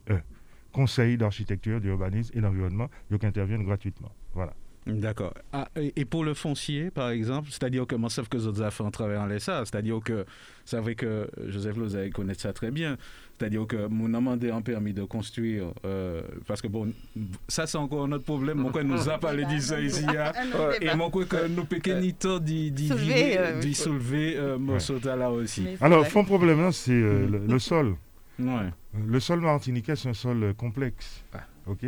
C: Conseil d'architecture, d'urbanisme et d'environnement, qui interviennent gratuitement. Voilà.
B: D'accord. Ah, et pour le foncier, par exemple, c'est-à-dire que moi, sauf que autres affaires en travaillant ça, c'est-à-dire que, c'est vrai que Joseph vous allez connaître ça très bien, c'est-à-dire que mon demandé un permis de construire, euh, parce que bon, ça c'est encore notre problème, mon quoi nous a parlé de ça ici, hein. et mon quoi que nous pequeñitos d'y soulever, euh, là aussi.
C: Alors, fond problème, c'est euh, le, sol. Ouais. Le sol martiniquais, c'est un sol complexe. Ah. OK?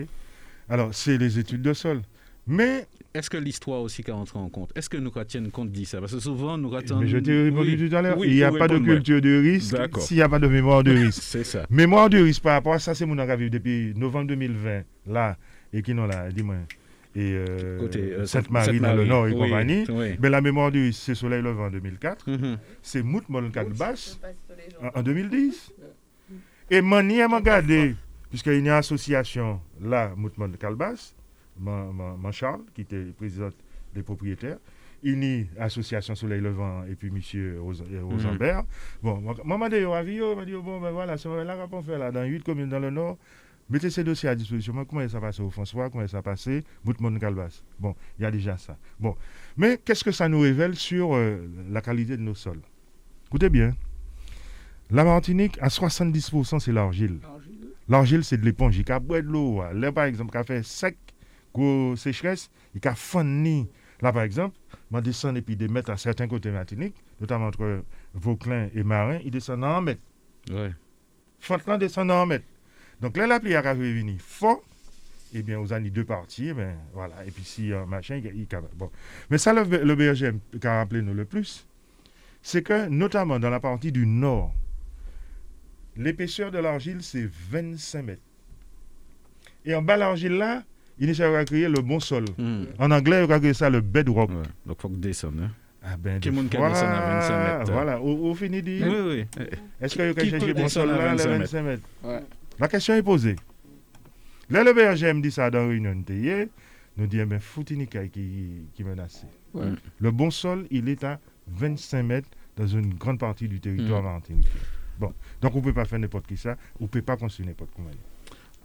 C: Alors, c'est les études de sol. Mais
B: est-ce que l'histoire aussi qui entre en compte? Est-ce que nous tiennent compte de ça? Parce que souvent, nous attendons.
C: Mais je t'ai répondu tout à l'heure. il n'y a pas de culture de risque s'il n'y a pas de mémoire de risque.
B: c'est ça.
C: Mémoire de risque par rapport à ça, c'est mon avis depuis novembre 2020, là, et qui n'ont là, dis-moi. Et euh, euh Sainte-Marie dans le Nord et compagnie. Mais la mémoire du risque, c'est Soleil Levant en 2004. Mm-hmm. C'est Mout Molkat Basse en, 2010. Et Mani a regardé, puisqu'il y a une association là, Mout Molkat Basse, mon, Charles, qui était président des propriétaires, une association Soleil Levant et puis M. Rosenberg. Mm Bon, maman de avis, m'a dit bon ben voilà, c'est là qu'on fait là dans 8 communes dans le nord? Mettez ces dossiers à disposition. comment ça passe au François, comment ça passe Bout de Calvas. Bon, il y a déjà ça. Bon, mais qu'est-ce que ça nous révèle sur euh, la qualité de nos sols? Écoutez bien. La Martinique, à 70%, c'est l'argile. L'argile, c'est de l'éponge. Il y a de l'eau. Là, par exemple, qui a fait sec, gros sécheresse, il a fourni. Là, par exemple, je descend et puis des mètres à certains côtés de Martinique, notamment entre Vauclin et Marin, il descend en mètres.
B: Ouais.
C: Fontenay descend en mètres. Donc là, la pluie a venir fort, eh bien, vous avez deux parties, eh voilà. Et puis si un machin, il, il Bon. Mais ça, le, le BRGM qui a rappelé nous le plus, c'est que, notamment dans la partie du nord, l'épaisseur de l'argile, c'est 25 mètres. Et en bas de l'argile là, il de créer le bon sol. Hmm. En anglais, il va créer ça le bedrock.
B: Ouais. Donc, il faut que descendre. Hein?
C: Ah ben,
B: qui monde qui descend à 25 mètres
C: Voilà, au, au fini dit.
B: Oui, oui.
C: Est-ce que vous chercher le bon sol là, à 25 mètres, ouais. La question est posée. Là, le BRGM dit ça dans la réunion de nous dit, ben, Foutinika qui, qui menace. Le bon sol, il est à 25 mètres dans une grande partie du territoire mm. martiniquais. Bon, donc on ne peut pas faire n'importe qui ça, on ne peut pas construire n'importe comment.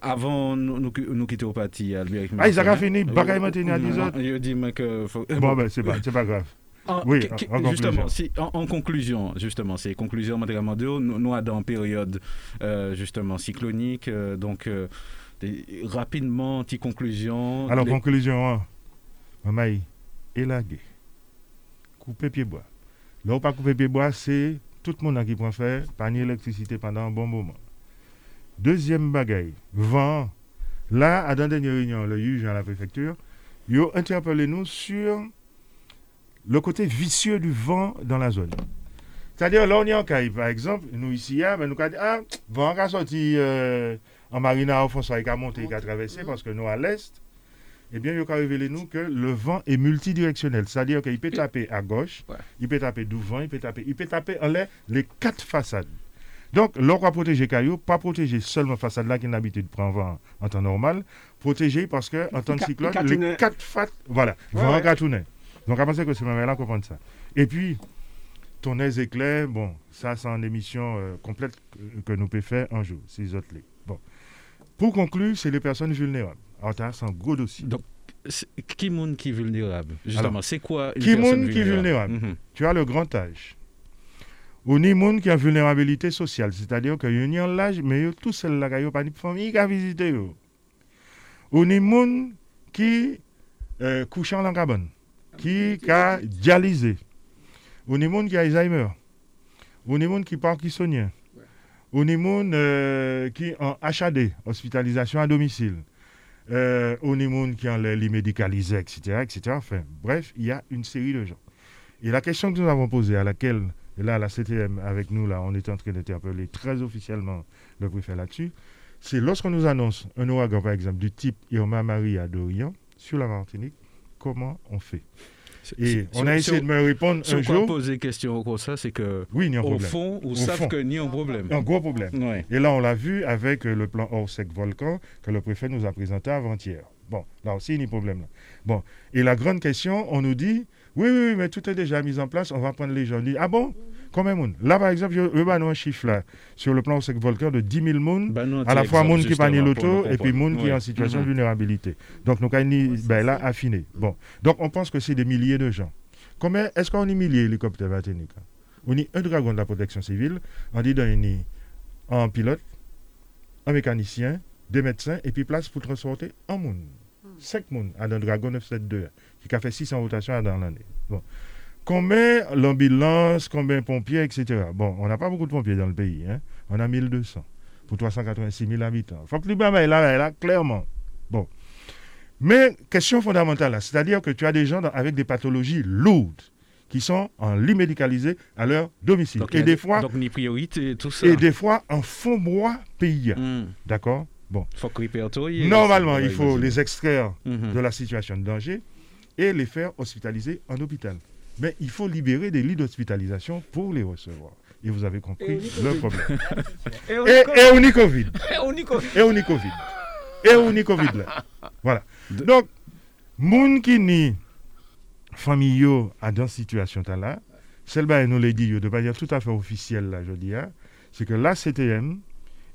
B: Avant nous, nous, nous quitter au parti, Albert.
C: Ah, ils ont fini, bagaille maintenant à 10
B: autres. Il dit que.
C: Bon, ben, c'est pas, pas grave.
B: En, oui, en, justement, si, en, conclusion, justement, c'est conclusion, nous, nous avons une période euh, justement cyclonique, euh, donc euh, rapidement, petite conclusion.
C: Alors, conclusion, hein. maman, élaguer, couper pied bois. Là où pas couper pied bois, c'est tout le monde qui peut faire panier électricité pendant un bon moment. Deuxième bagaille, vent. Là, à la dernière réunion, le juge à la préfecture, il a interpellé nous sur le côté vicieux du vent dans la zone. C'est-à-dire, là, on est en par exemple, nous ici, hein, ben, nous avons dit, ah, vent qui a sorti euh, en marina au fond, ça a monté, il a traversé, parce que nous, à l'est, eh bien, il a révélé nous que le vent est multidirectionnel. C'est-à-dire qu'il peut taper à gauche, il peut taper devant, il peut taper, il peut taper en l'air les quatre façades. Donc, l'on va protéger Caillou, pas protéger seulement façade là qui n'a l'habitude de prendre vent en temps normal, protéger parce que en temps de cyclone, les quatre façades, voilà, vent ouais. Donc, à penser que c'est même là comprendre ça. Et puis, ton aise éclair, bon, ça, c'est une émission euh, complète que, nous pouvons faire un jour, ces autres. Pour conclure, c'est les personnes vulnérables. Alors, c'est un gros dossier.
B: Donc, qui est qui est vulnérable Justement, c'est quoi
C: une qui vulnérable? qui est vulnérable? mhm. Tu as le grand âge. Ou ni monde qui a vulnérabilité sociale, c'est-à-dire que y a l'âge, mais tout seul là, il n'y a pas de famille qui a visité. Ou ni monde qui euh, couche en cabane qui a dialysé, ou des gens qui a Alzheimer, ou des gens qui parkinsonien, ou des gens euh, HAD, hospitalisation à domicile, euh, ou gens qui ont les médicalisés, etc., etc. Enfin, bref, il y a une série de gens. Et la question que nous avons posée, à laquelle, là, la CTM avec nous, là, on est en train d'interpeller très officiellement le préfet là-dessus, c'est lorsqu'on nous annonce un ouragan, par exemple, du type Irma Marie à sur la Martinique, comment on fait? Et on a essayé de me répondre un jour.
B: poser question comme ça, c'est que
C: oui,
B: au fond, on savent qu'il n'y a un problème.
C: Un gros problème. Et là, on l'a vu avec le plan Orsec Volcan que le préfet nous a présenté avant-hier. Bon, là aussi, il y a un problème. Là. Bon, et la grande question, on nous dit, oui, oui, mais tout est déjà mis en place, on va prendre les gens. On dit, ah bon? Combien de monde Là, par exemple, je vais un chiffre là, sur le plan Orsec Volcan de 10 000 monde, à la fois monde qui pas l'auto et puis monde qui est en situation de mhm. vulnérabilité. Donc, nous avons ben, là affiné. Bon, donc on pense que c'est des milliers de gens. Combien est-ce qu'on a milliers d'hélicoptères Martinique On a un dragon de la protection civile, on dit un pilote, un mécanicien, des médecins, et puis place pour transporter un monde. 5 personnes à un Dragon 972 qui a fait 600 rotations dans l'année. Bon. Combien l'ambulance, combien de pompiers, etc. Bon, on n'a pas beaucoup de pompiers dans le pays. Hein? On a 1200 pour 386 000 habitants. Il faut que l'Ibama est là, là, clairement. Bon. Mais question fondamentale, c'est-à-dire que tu as des gens avec des pathologies lourdes qui sont en lit médicalisé à leur domicile.
B: Donc,
C: et des fois,
B: donc, priorité, tout ça.
C: et des fois en fond bois pays.
B: Hmm.
C: D'accord? Bon.
B: faut que répertorier.
C: Normalement, il faut les extraire
B: Mhm.
C: de la situation de danger et les faire hospitaliser en hôpital. Mais il faut libérer des lits d'hospitalisation pour les recevoir. Et vous avez compris le problème.
D: Et on
C: y Covid.
D: Et on y co-
C: Et on y Covid. Et on y Covid là. Voilà.
B: De-
C: Donc, moun qui ni famille yo à dans situation ta là, celle là nous l'a dit yo, de manière tout à fait officielle là, je dis, hein, c'est que la CTM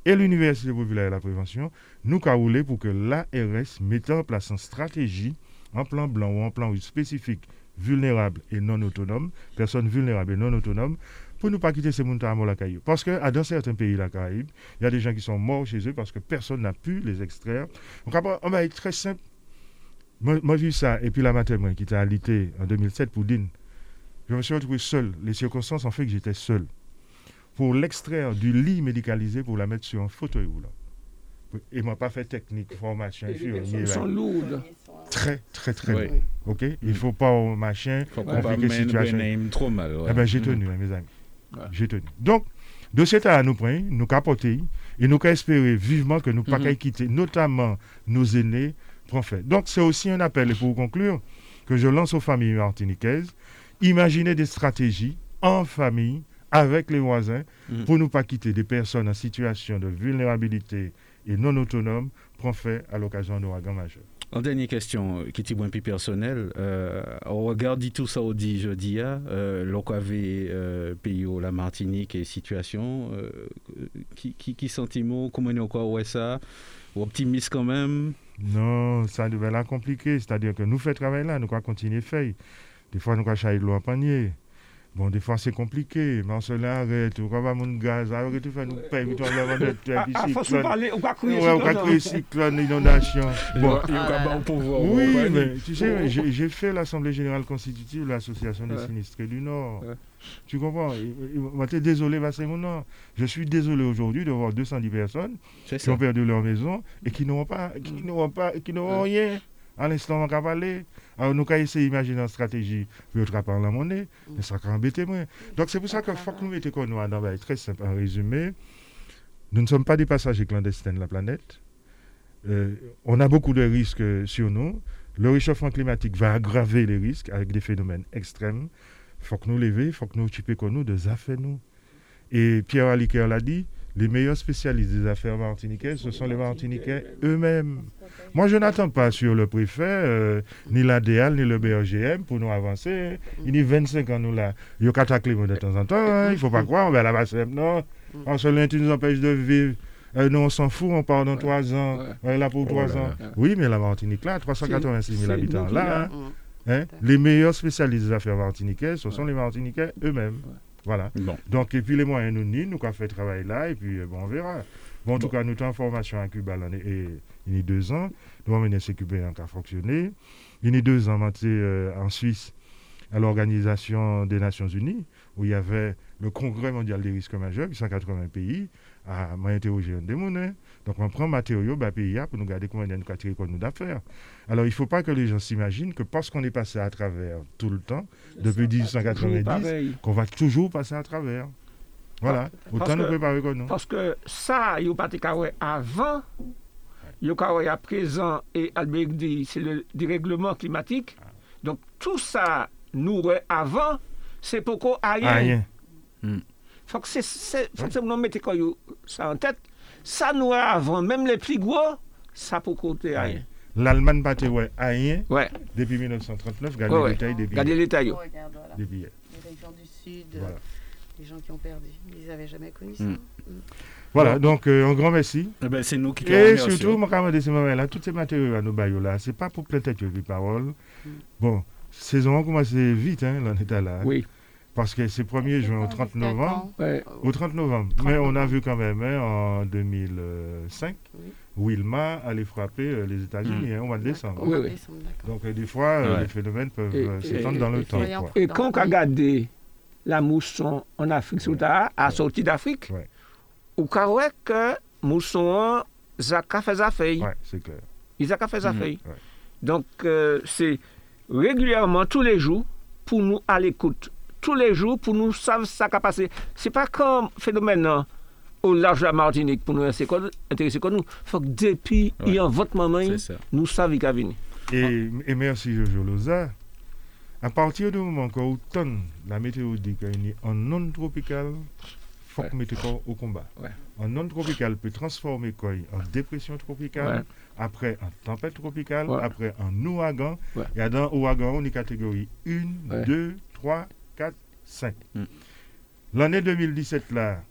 C: et l'Université populaire de la prévention nous qu'a roulé pour que l'ARS mette en place une stratégie en plan blanc ou en plan spécifique vulnérables et non autonomes, personnes vulnérables et non autonomes, pour ne pas quitter ces montagnes à la. Parce que dans certains pays de la Caraïbe, il y a des gens qui sont morts chez eux parce que personne n'a pu les extraire. Donc après, on va être très simple. Moi, j'ai vu ça, et puis la matin, moi, qui était alité en 2007 pour Dine, je me suis retrouvé seul. Les circonstances ont fait que j'étais seul. Pour l'extraire du lit médicalisé, pour la mettre sur un fauteuil roulant. Et m'a pas fait technique, formation, là.
D: sont lourdes.
C: Très, très, très
B: Oui.
C: OK? Il ne faut pas au machin.
B: Pas
C: compliquer
B: mener
C: situation.
B: name trop mal. ouais.
C: Eh ben, j'ai tenu, hein, mes amis.
D: Ouais.
C: J'ai tenu. Donc, dossier à nous prendre, nous capoter, et nous espérer vivement que nous ne pas
B: Mhm.
C: qu'à quitter, notamment nos aînés, prend fait. Donc, c'est aussi un appel, et pour conclure, que je lance aux familles martiniquaises. Imaginez des stratégies en famille, avec les voisins,
B: Mhm.
C: pour ne pas quitter des personnes en situation de vulnérabilité et non autonomes, prend fait à l'occasion d'ouragan majeur.
B: En dernière question, euh, qui est un peu personnelle, euh, on regarde tout ça au dit jeudi, euh, l'on avait euh, pays la Martinique et situation, euh, qui, qui, qui sentiment, comment on quoi ouais ça, ou optimiste quand même?
C: Non, ça devait la compliquer. C'est-à-dire que nous faisons travail là, nous allons continuer à faire. Des fois, nous chercher de l'eau en panier. Bon, des fois, c'est compliqué. Mais on se l'arrête. On va mon gaz. Arrête, tu fais nous payer. Puis on va vendre
D: À
C: des
D: à force de
C: cyclones.
D: parler, on va
C: on va créer cyclone, inondation. Bon.
B: il y a pas au pouvoir.
C: Oui, mais tu sais, j'ai fait l'Assemblée Générale Constitutive de l'Association des sinistrés du Nord. Tu comprends? Moi, t'es désolé, mon nom. Je suis désolé aujourd'hui de voir 210 personnes qui ont perdu leur maison et qui n'auront pas, qui n'auront pas, qui n'auront rien. À l'instant, on va parler. Alors, nous avons essayé d'imaginer une stratégie pour pas la monnaie, mais ça va embêter moins. Donc, c'est pour ça qu'il faut que nous mettions qu'on nous dans très simple, en résumé. Nous ne sommes pas des passagers clandestins de la planète. Euh, on a beaucoup de risques euh, sur nous. Le réchauffement climatique va aggraver les risques avec des phénomènes extrêmes. Il faut que nous lever, il faut que nous occupions nous des affaires nous. Et Pierre Aliker l'a dit, les meilleurs spécialistes des affaires martiniquaises, ce sont les Martiniquais eux-mêmes. Moi, je n'attends pas sur le préfet, euh, ni l'ADL, ni le BRGM pour nous avancer. Il y a 25 ans, nous là. Il y a cataclysme de temps en temps. hein. Il ne faut pas croire, on va là-bas, c'est- non? En ce tu nous empêches de vivre. Euh, nous, on s'en fout, on part dans trois ans.
D: Ouais.
C: On là pour
B: Oh
C: trois
B: là
C: ans.
D: là.
C: Oui, mais la Martinique, là, 386
D: C'est-
C: 000
D: c'est
C: habitants, là.
D: l'a.
C: hein.
E: Mm.
C: Hein, Les meilleurs spécialistes des affaires martiniquaises, ce sont les Martiniquais eux-mêmes. Voilà.
B: Bon.
C: Donc, et puis les moyens nous nient, nous avons fait travail là, et puis euh, bon, on verra. Bon, en tout
B: Bon.
C: cas, nous sommes en formation à Cuba l'année, et il y a deux ans. Nous avons mené CQB en cas fonctionné. Il y a deux ans, euh, en Suisse à l'Organisation des Nations Unies, où il y avait le Congrès mondial des risques majeurs, 180 pays, à m'interroger un des monnaies. Donc, on prend matériaux, bah, pays pour nous garder combien de tirer qu'on nous d'affaires. Alors, il ne faut pas que les gens s'imaginent que parce qu'on est passé à travers tout le temps, depuis
D: Toujours
C: 1890,
D: pareil.
C: qu'on va toujours passer à travers. Voilà, autant nous préparer que nous.
D: Parce que ça, il n'y a pas de avant, il y a à présent, et Albert dit, c'est le dérèglement climatique. Donc tout ça, nous, avant, c'est pourquoi rien.
C: Ah, rien.
D: faut que c'est, faut que nous yo, ça en tête. Ça, nous, avant, même les plus gros, ça pour côté rien.
C: L'Allemagne battait ouais, à rien
D: Ouais,
C: depuis 1939, regardez
D: Ouais,
C: le
D: ouais.
C: des billets.
E: Regarde, voilà.
C: Des billets.
E: Les régions du Sud, euh,
C: Voilà.
E: les gens qui ont perdu, ils n'avaient jamais connu ça.
B: Mm.
C: Voilà, donc euh, un grand merci.
B: Eh ben, c'est nous qui
C: Et surtout, mon camarade de ce moment-là, tous ces matériaux à nous baillons là, c'est pas pour tête de parole. Bon, saison a commencé vite, hein, l'on était là.
D: Oui,
C: Parce que c'est 1er juin au 30
E: Jusqu'à
C: novembre.
D: ouais.
C: Au 30 novembre.
E: 30
C: Mais on a vu quand même hein, en 2005,
E: Oui.
C: Wilma allait frapper euh, les États-Unis hein, au mois de décembre.
D: Oui,
E: En
D: oui.
E: décembre, d'accord.
C: Donc euh, des fois, euh,
B: Ouais.
C: les phénomènes peuvent s'étendre dans
D: et-
C: le
E: et
C: temps. quoi.
D: Et quand on
E: le pays.
D: regarde la mousson en Afrique subsaharienne, à sortie d'Afrique,
C: Ouais.
D: ou quand ouais que mousson, ça a fait affaire.
C: Ouais, c'est clair.
D: Ils ont fait
B: Mhm.
D: affaire.
C: Ouais.
D: Donc, euh, c'est régulièrement, tous les jours, pour nous à l'écoute. Tous les jours, pour nous savoir ce qui a passé. Ce n'est pas comme phénomène hein, au large de la Martinique pour nous intéresser comme nous. Il faut que depuis, il y a votre moment, nous savions qu'il y a venu.
C: Et, et merci Jojo Loza. À partir du moment où autant la météo dit qu'il est en non tropical, il faut ouais. mettre au combat. Ouais. En non tropical peut transformer quoi? En dépression tropicale, après en tempête tropicale, après en ouragan. Et dans ouragan, on est catégorie 1, 2, 3, 4, 5. L'année 2017 là,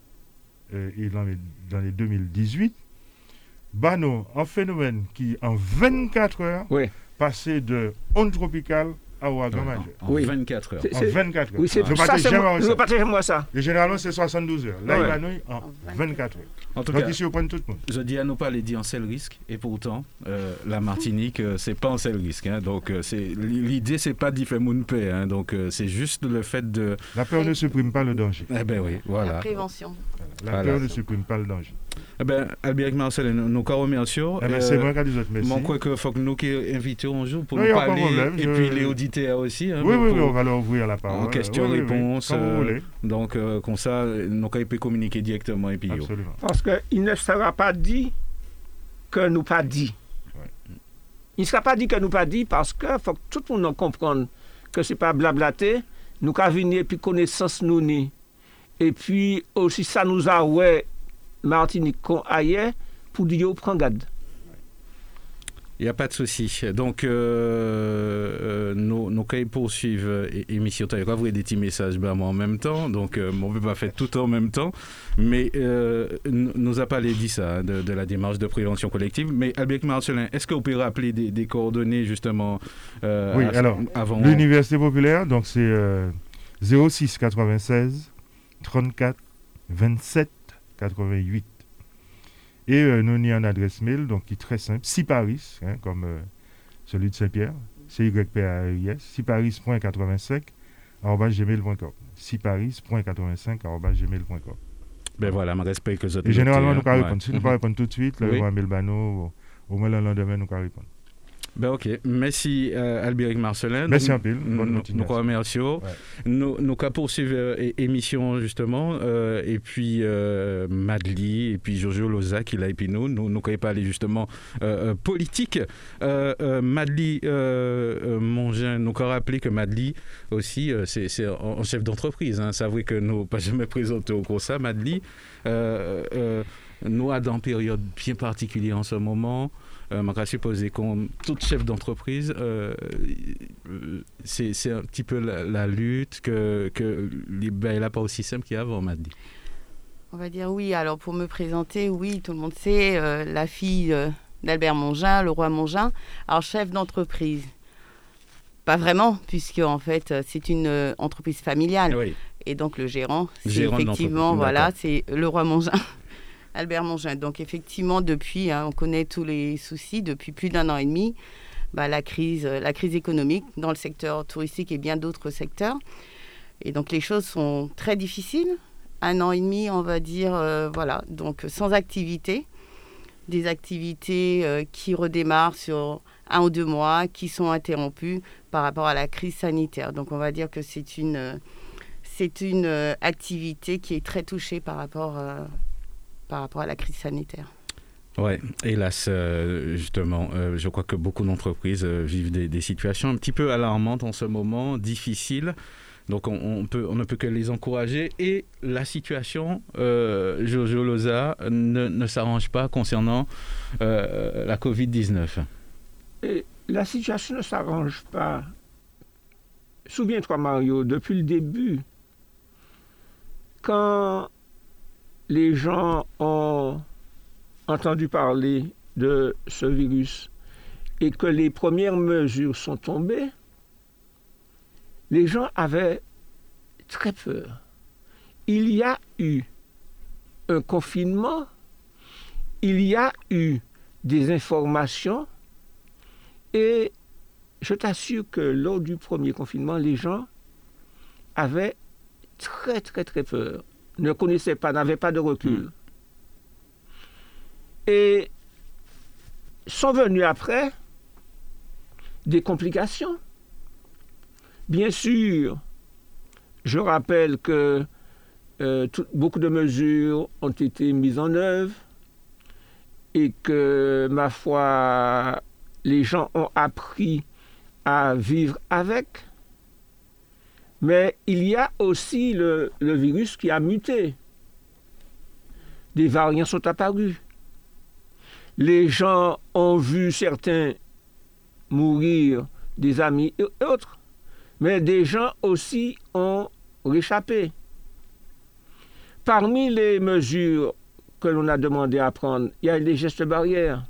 C: euh, et l'année 2018, Bano, un phénomène qui en 24 heures, passé de onde tropicale à ouragan majeur.
B: En oui. 24 heures.
C: En 24 heures.
D: Oui, c'est ça. Je partage moi ça.
C: Et généralement, c'est 72 heures. Là, il va nous en 24 heures. En tout Donc, cas, ici, on prend tout le monde.
B: Je dis à nous pas les dit en seul risque. Et pourtant, euh, la Martinique, euh, c'est pas en seul risque. Hein. Donc, euh, l'idée, c'est pas d'y faire mon paix. Hein. Donc, euh, c'est juste le fait de.
C: La peur ne supprime pas le danger.
B: Eh ben oui, voilà.
E: La prévention.
C: La voilà. peur ne supprime pas le danger.
B: Eh ben, Albéric Marcel, nous, nous remercions.
C: Eh ben, c'est moi qui dit merci.
B: Crois qu'il faut que nous qui invitons un jour pour nous parler. Problème, et je... puis les auditeurs aussi. Hein,
C: oui, oui, oui, on va leur ouvrir la parole.
B: En question-réponse. Oui, oui, euh, donc, euh, comme ça, nous pouvons communiquer directement. Et puis,
D: Absolument. Parce qu'il ne sera pas dit que nous pas dit. Ouais. Il ne sera pas dit que nous pas dit parce qu'il faut que tout le monde comprenne que ce n'est pas blablaté. Nous avons venir et puis connaissance nous ni. Et puis aussi, ça nous a ouais Martinique qu'on ailleurs pour dire prend garde.
B: Il n'y a pas de souci. Donc, euh, euh, nous, nous quand poursuivre l'émission, tu as des petits messages ben, moi, en même temps. Donc, euh, on ne peut pas faire tout en même temps. Mais euh, nous a parlé dit ça, de, de, la démarche de prévention collective. Mais Albert Marcelin, est-ce que vous pouvez rappeler des, des coordonnées justement
C: euh, Oui, à, alors, avant? l'Université populaire, donc c'est 06 96 34 27 88. Et euh, nous avons une adresse mail donc, qui est très simple, siparis, hein, comme euh, celui de Saint-Pierre, c y p a r i s siparis.85 gmail.com siparis.85
B: ben voilà, je respecte que
C: Et généralement, nous pouvons répondre. Si nous ne pouvons pas répondre tout de suite, là, oui. on va mail au moins le lendemain, nous pouvons répondre.
B: Ben ok, merci euh, Albéric Marcelin.
C: Merci un peu, bonne
B: Nous remercions. Nous, nous poursuivre euh, émission justement, euh, et puis euh, Madli, et puis Jojo Loza qui l'a et puis nous, nous pas parler justement euh, euh, politique. Madli Mongin, nous avons rappelé que Madli aussi, c'est un chef d'entreprise. Hein. Ça que nous pas jamais présenté au cours ça, Madli. nous, à dans une période bien particulière en ce moment, euh, je supposer qu'on tout chef d'entreprise, euh, c'est un petit peu la, la lutte que, que ben, n'a pas aussi simple qu'avant, m'a dit.
E: On va dire oui. Alors pour me présenter, oui, tout le monde sait, euh, la fille euh, d'Albert Mongin, le roi Mongin, alors chef d'entreprise. Pas vraiment, puisque en fait c'est une euh, entreprise familiale. Oui. Et donc le gérant, c'est effectivement, voilà, c'est le roi Mongin. Albert Mongin. Donc effectivement, depuis, hein, on connaît tous les soucis, depuis plus d'un an et demi, bah, la, crise, la crise économique dans le secteur touristique et bien d'autres secteurs. Et donc les choses sont très difficiles. Un an et demi, on va dire, euh, voilà, donc sans activité. Des activités euh, qui redémarrent sur un ou deux mois, qui sont interrompues par rapport à la crise sanitaire. Donc on va dire que c'est une, c'est une euh, activité qui est très touchée par rapport par rapport à la crise sanitaire.
B: Oui, hélas, euh, justement, euh, je crois que beaucoup d'entreprises euh, vivent des, des, situations un petit peu alarmantes en ce moment, difficiles. Donc on, on, peut, on ne peut que les encourager. Et la situation, euh, Jojo Loza, ne, ne s'arrange pas concernant euh, la Covid-19.
D: La situation ne s'arrange pas. Souviens-toi, Mario, depuis le début, quand les gens ont entendu parler de ce virus et que les premières mesures sont tombées, les gens avaient très peur. Il y a eu un confinement, il y a eu des informations et je t'assure que lors du premier confinement, les gens avaient très très très peur ne connaissaient pas, n'avaient pas de recul. Mm. Et sont venus après des complications. Bien sûr, je rappelle que euh, beaucoup de mesures ont été mises en œuvre et que, ma foi, les gens ont appris à vivre avec. Mais il y a aussi le, virus qui a muté. Des variants sont apparus. Les gens ont vu certains mourir, des amis et autres. Mais des gens aussi ont réchappé. Parmi les mesures que l'on a demandé à prendre, il y a les gestes barrières.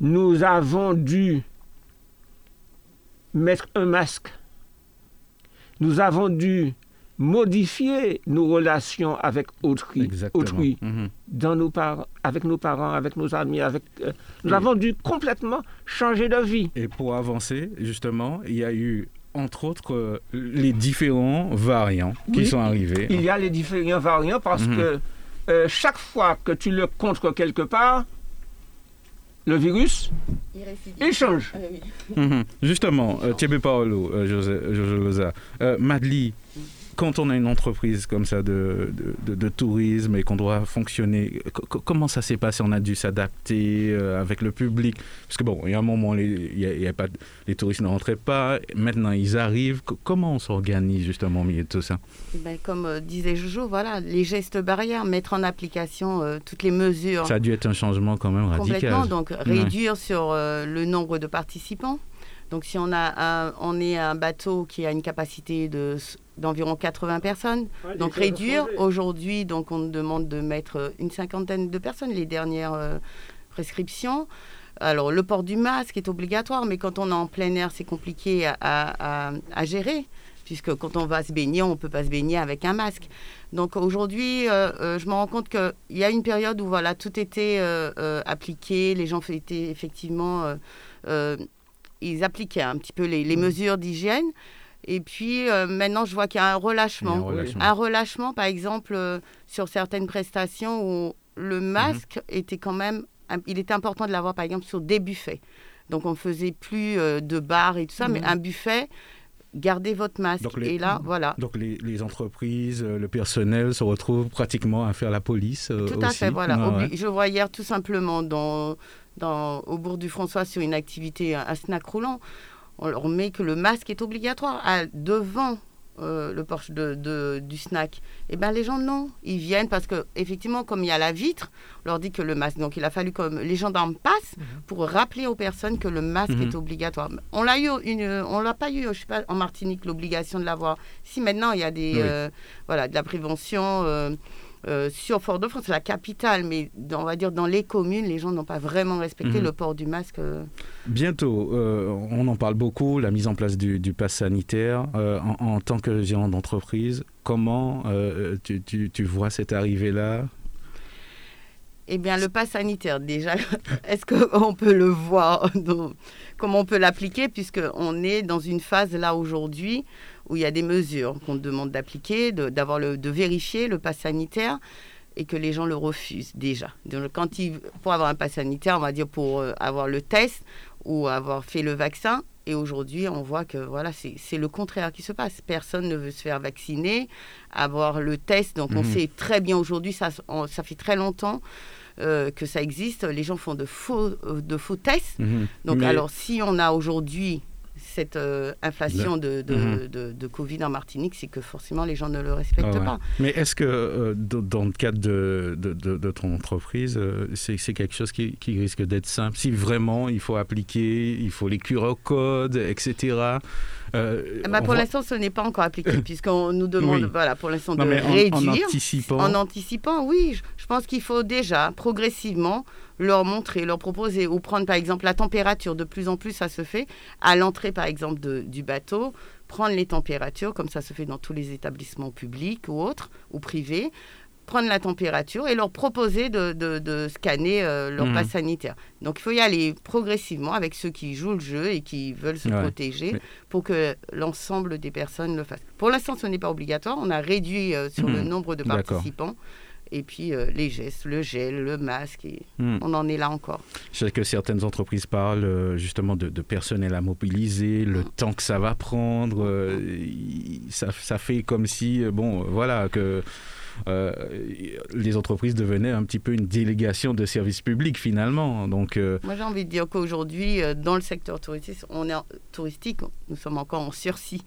D: Nous avons dû mettre un masque. Nous avons dû modifier nos relations avec autrui, autrui mhm. dans nos avec nos parents, avec nos amis. Avec, euh, nous avons dû complètement changer de vie.
B: Et pour avancer, justement, il y a eu entre autres, euh, les différents variants qui sont arrivés.
D: Il y a les différents variants parce mhm. que euh, chaque fois que tu le contres quelque part, le virus, il, change.
B: Ah mhm. Justement, euh, Thierry Paolo, euh, José, José Madly, quand on a une entreprise comme ça de, de, tourisme et qu'on doit fonctionner, comment ça s'est passé? On a dû s'adapter euh, avec le public? Parce que bon, il y a un moment, les, y a pas, les touristes ne rentraient pas, maintenant ils arrivent. comment on s'organise justement au milieu de tout ça?
E: Ben, Comme euh, disait Jojo, voilà, les gestes barrières, mettre en application euh, toutes les mesures.
B: Ça a dû être un changement quand même radical.
E: Complètement, donc réduire sur le nombre de participants. Donc si on, a un, on est un bateau qui a une capacité de, d'environ 80 personnes, donc réduire, aujourd'hui donc on demande de mettre une cinquantaine de personnes, les dernières euh, prescriptions. Alors le port du masque est obligatoire, mais quand on est en plein air, c'est compliqué à, gérer, puisque quand on va se baigner, on ne peut pas se baigner avec un masque. Donc aujourd'hui, euh, euh, je me rends compte qu'il y a une période où voilà, tout était appliqué, les gens étaient effectivement ils appliquaient un petit peu les, mmh. mesures d'hygiène. Et puis euh, maintenant, je vois qu'il y a un relâchement. Un relâchement, par exemple, euh, sur certaines prestations où le mmh. masque était quand même. Il était important de l'avoir, par exemple, sur des buffets. Donc on ne faisait plus euh, de bars et tout ça, mais mmh. un buffet, gardez votre masque. et là, voilà.
B: Donc les, entreprises, le personnel se retrouvent pratiquement à faire la police.
E: tout à fait, voilà. Je vois hier tout simplement dans au bourg du François sur une activité, un, snack roulant, on leur met que le masque est obligatoire à, devant euh, le porche de, du snack. Eh bien les gens non, ils viennent parce que effectivement comme il y a la vitre, on leur dit que le masque. Donc il a fallu que les gendarmes passent mhm. pour rappeler aux personnes que le masque mhm. est obligatoire. On l'a eu, une, on l'a pas eu, je sais pas, en Martinique l'obligation de l'avoir. Si maintenant il y a des, euh, voilà, de la prévention. Euh, euh, sur Fort-de-France, la capitale, mais on va dire dans les communes, les gens n'ont pas vraiment respecté mhm. le port du masque. Euh.
B: Bientôt, euh, on en parle beaucoup, la mise en place du, du pass sanitaire. En, tant que gérant d'entreprise, comment tu, tu, vois cette arrivée-là?
E: Eh bien, le pass sanitaire, déjà, est-ce qu'on peut le voir Comment on peut l'appliquer Puisqu'on est dans une phase là aujourd'hui où il y a des mesures qu'on demande d'appliquer, de, d'avoir le, de vérifier le pass sanitaire et que les gens le refusent déjà. Donc, quand il, pour avoir un pass sanitaire, on va dire pour euh, avoir le test ou avoir fait le vaccin. Et aujourd'hui, on voit que voilà, c'est, le contraire qui se passe. Personne ne veut se faire vacciner, avoir le test. Donc, on mhm. sait très bien aujourd'hui, ça, ça fait très longtemps euh, que ça existe. Les gens font de faux, euh, de faux tests. Mhm. Donc, alors, si on a aujourd'hui cette euh, inflation de, mhm. de, de, Covid en Martinique, c'est que forcément les gens ne le respectent ah pas.
B: Mais est-ce que euh, dans le cadre de, de ton entreprise, euh, c'est quelque chose qui, qui risque d'être simple? Si vraiment il faut appliquer, il faut les QR codes, etc.
E: Eh ben, pour l'instant, ce n'est pas encore appliqué, puisqu'on nous demande, voilà, pour l'instant, de réduire. En,
B: anticipant.
E: En anticipant, oui. Je pense qu'il faut déjà, progressivement, leur montrer, leur proposer, ou prendre par exemple la température, de plus en plus ça se fait, à l'entrée par exemple du bateau, prendre les températures, comme ça se fait dans tous les établissements publics ou autres, ou privés, prendre la température et leur proposer de, scanner euh, leur mmh. passe sanitaire. Donc il faut y aller progressivement avec ceux qui jouent le jeu et qui veulent se protéger pour que l'ensemble des personnes le fassent. Pour l'instant, ce n'est pas obligatoire. On a réduit euh, sur le mmh. nombre de participants Et puis euh, les gestes, le gel, le masque, hmm. on en est là encore.
B: Je sais que certaines entreprises parlent euh, justement de, personnel à mobiliser, le temps que ça va prendre. Euh, ça, ça, fait comme si, bon, voilà, que les entreprises devenaient un petit peu une délégation de services publics finalement. Donc,
E: Moi j'ai envie de dire qu'aujourd'hui, dans le secteur touristique, on est touristique, nous sommes encore en sursis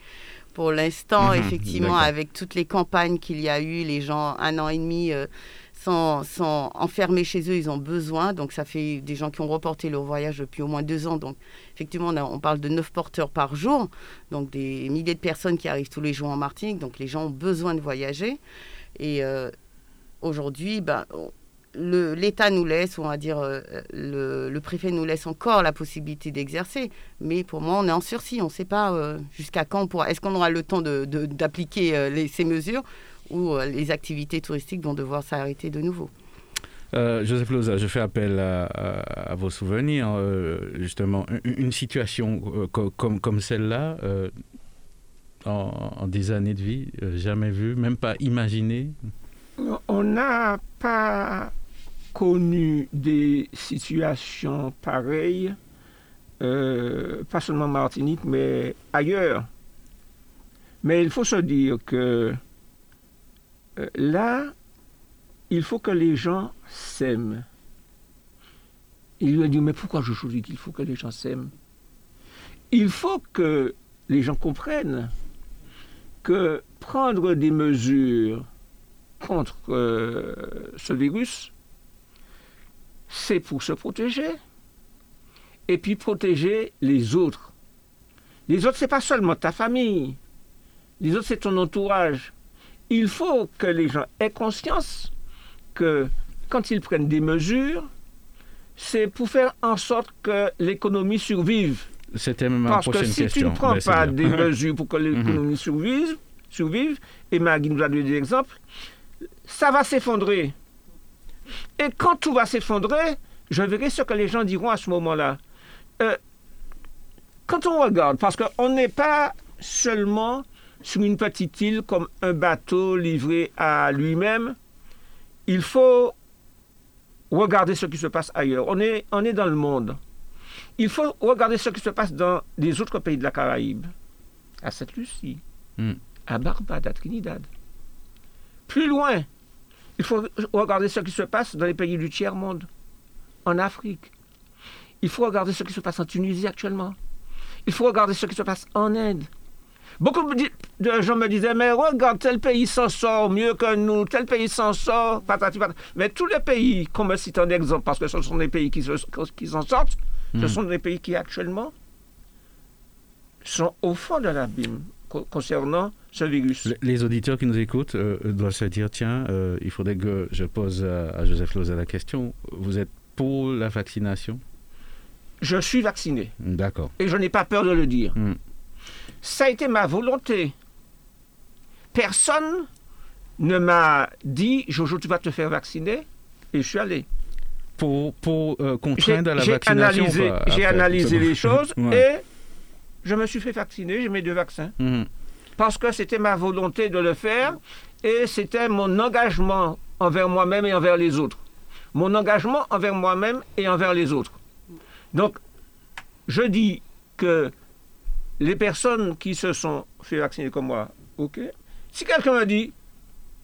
E: pour l'instant, mhm, effectivement, avec toutes les campagnes qu'il y a eu, les gens, un an et demi, euh, sont, enfermés chez eux, ils ont besoin. Donc, ça fait des gens qui ont reporté leur voyage depuis au moins deux ans. Donc, effectivement, on, parle de neuf porteurs par jour. Donc, des milliers de personnes qui arrivent tous les jours en Martinique. Donc, les gens ont besoin de voyager. Et euh, aujourd'hui, ben, l'État nous laisse, on va dire, euh, le, préfet nous laisse encore la possibilité d'exercer. Mais pour moi, on est en sursis. On ne sait pas euh, jusqu'à quand on pourra. Est-ce qu'on aura le temps d'appliquer de, ces mesures ou les activités touristiques vont devoir s'arrêter de nouveau
B: Joseph Loza, je fais appel à, vos souvenirs. justement, une, situation comme, comme celle-là, en, des années de vie, jamais vue, même pas imaginée
D: On n'a pas connu des situations pareilles, euh, pas seulement en Martinique, mais ailleurs. Mais il faut se dire que euh, là, il faut que les gens s'aiment. Il lui a dit, mais pourquoi je choisis qu'il faut que les gens s'aiment? Il faut que les gens comprennent que prendre des mesures contre euh, ce virus, c'est pour se protéger et puis protéger les autres. Les autres, c'est pas seulement ta famille. Les autres, c'est ton entourage. Il faut que les gens aient conscience que quand ils prennent des mesures, c'est pour faire en sorte que l'économie survive.
B: C'était ma Parce que
D: si tu ne prends pas des mesures pour que l'économie survive, survive, et Maggie nous a donné des exemples, ça va s'effondrer. Et quand tout va s'effondrer, je verrai ce que les gens diront à ce moment-là. Euh, quand on regarde, parce qu'on n'est pas seulement sur une petite île comme un bateau livré à lui-même, il faut regarder ce qui se passe ailleurs. On est, on est dans le monde. Il faut regarder ce qui se passe dans les autres pays de la Caraïbe, à Sainte-Lucie, hmm. à Barbade, à Trinidad. Plus loin, il faut regarder ce qui se passe dans les pays du tiers-monde, en Afrique. Il faut regarder ce qui se passe en Tunisie actuellement. Il faut regarder ce qui se passe en Inde. Beaucoup de gens me disaient, mais regarde, tel pays s'en sort mieux que nous, tel pays s'en sort, patati patati. Mais tous les pays qu'on me cite en exemple, parce que ce sont des pays qui, s'en sortent, ce hmm. sont des pays qui actuellement sont au fond de l'abîme concernant ce virus.
B: Les auditeurs qui nous écoutent euh, doivent se dire tiens, euh, il faudrait que je pose à, Joseph Loza la question vous êtes pour la vaccination?
D: Je suis vacciné.
B: D'accord.
D: Et je n'ai pas peur de le dire. Hmm. Ça a été ma volonté. Personne ne m'a dit Jojo, tu vas te faire vacciner. Et je suis allé.
B: Pour, pour euh, contraindre à la vaccination
D: J'ai analysé les choses et je me suis fait vacciner, j'ai mes deux vaccins. Hmm parce que c'était ma volonté de le faire et c'était mon engagement envers moi-même et envers les autres. Mon engagement envers moi-même et envers les autres. Donc, je dis que les personnes qui se sont fait vacciner comme moi, ok. Si quelqu'un me dit,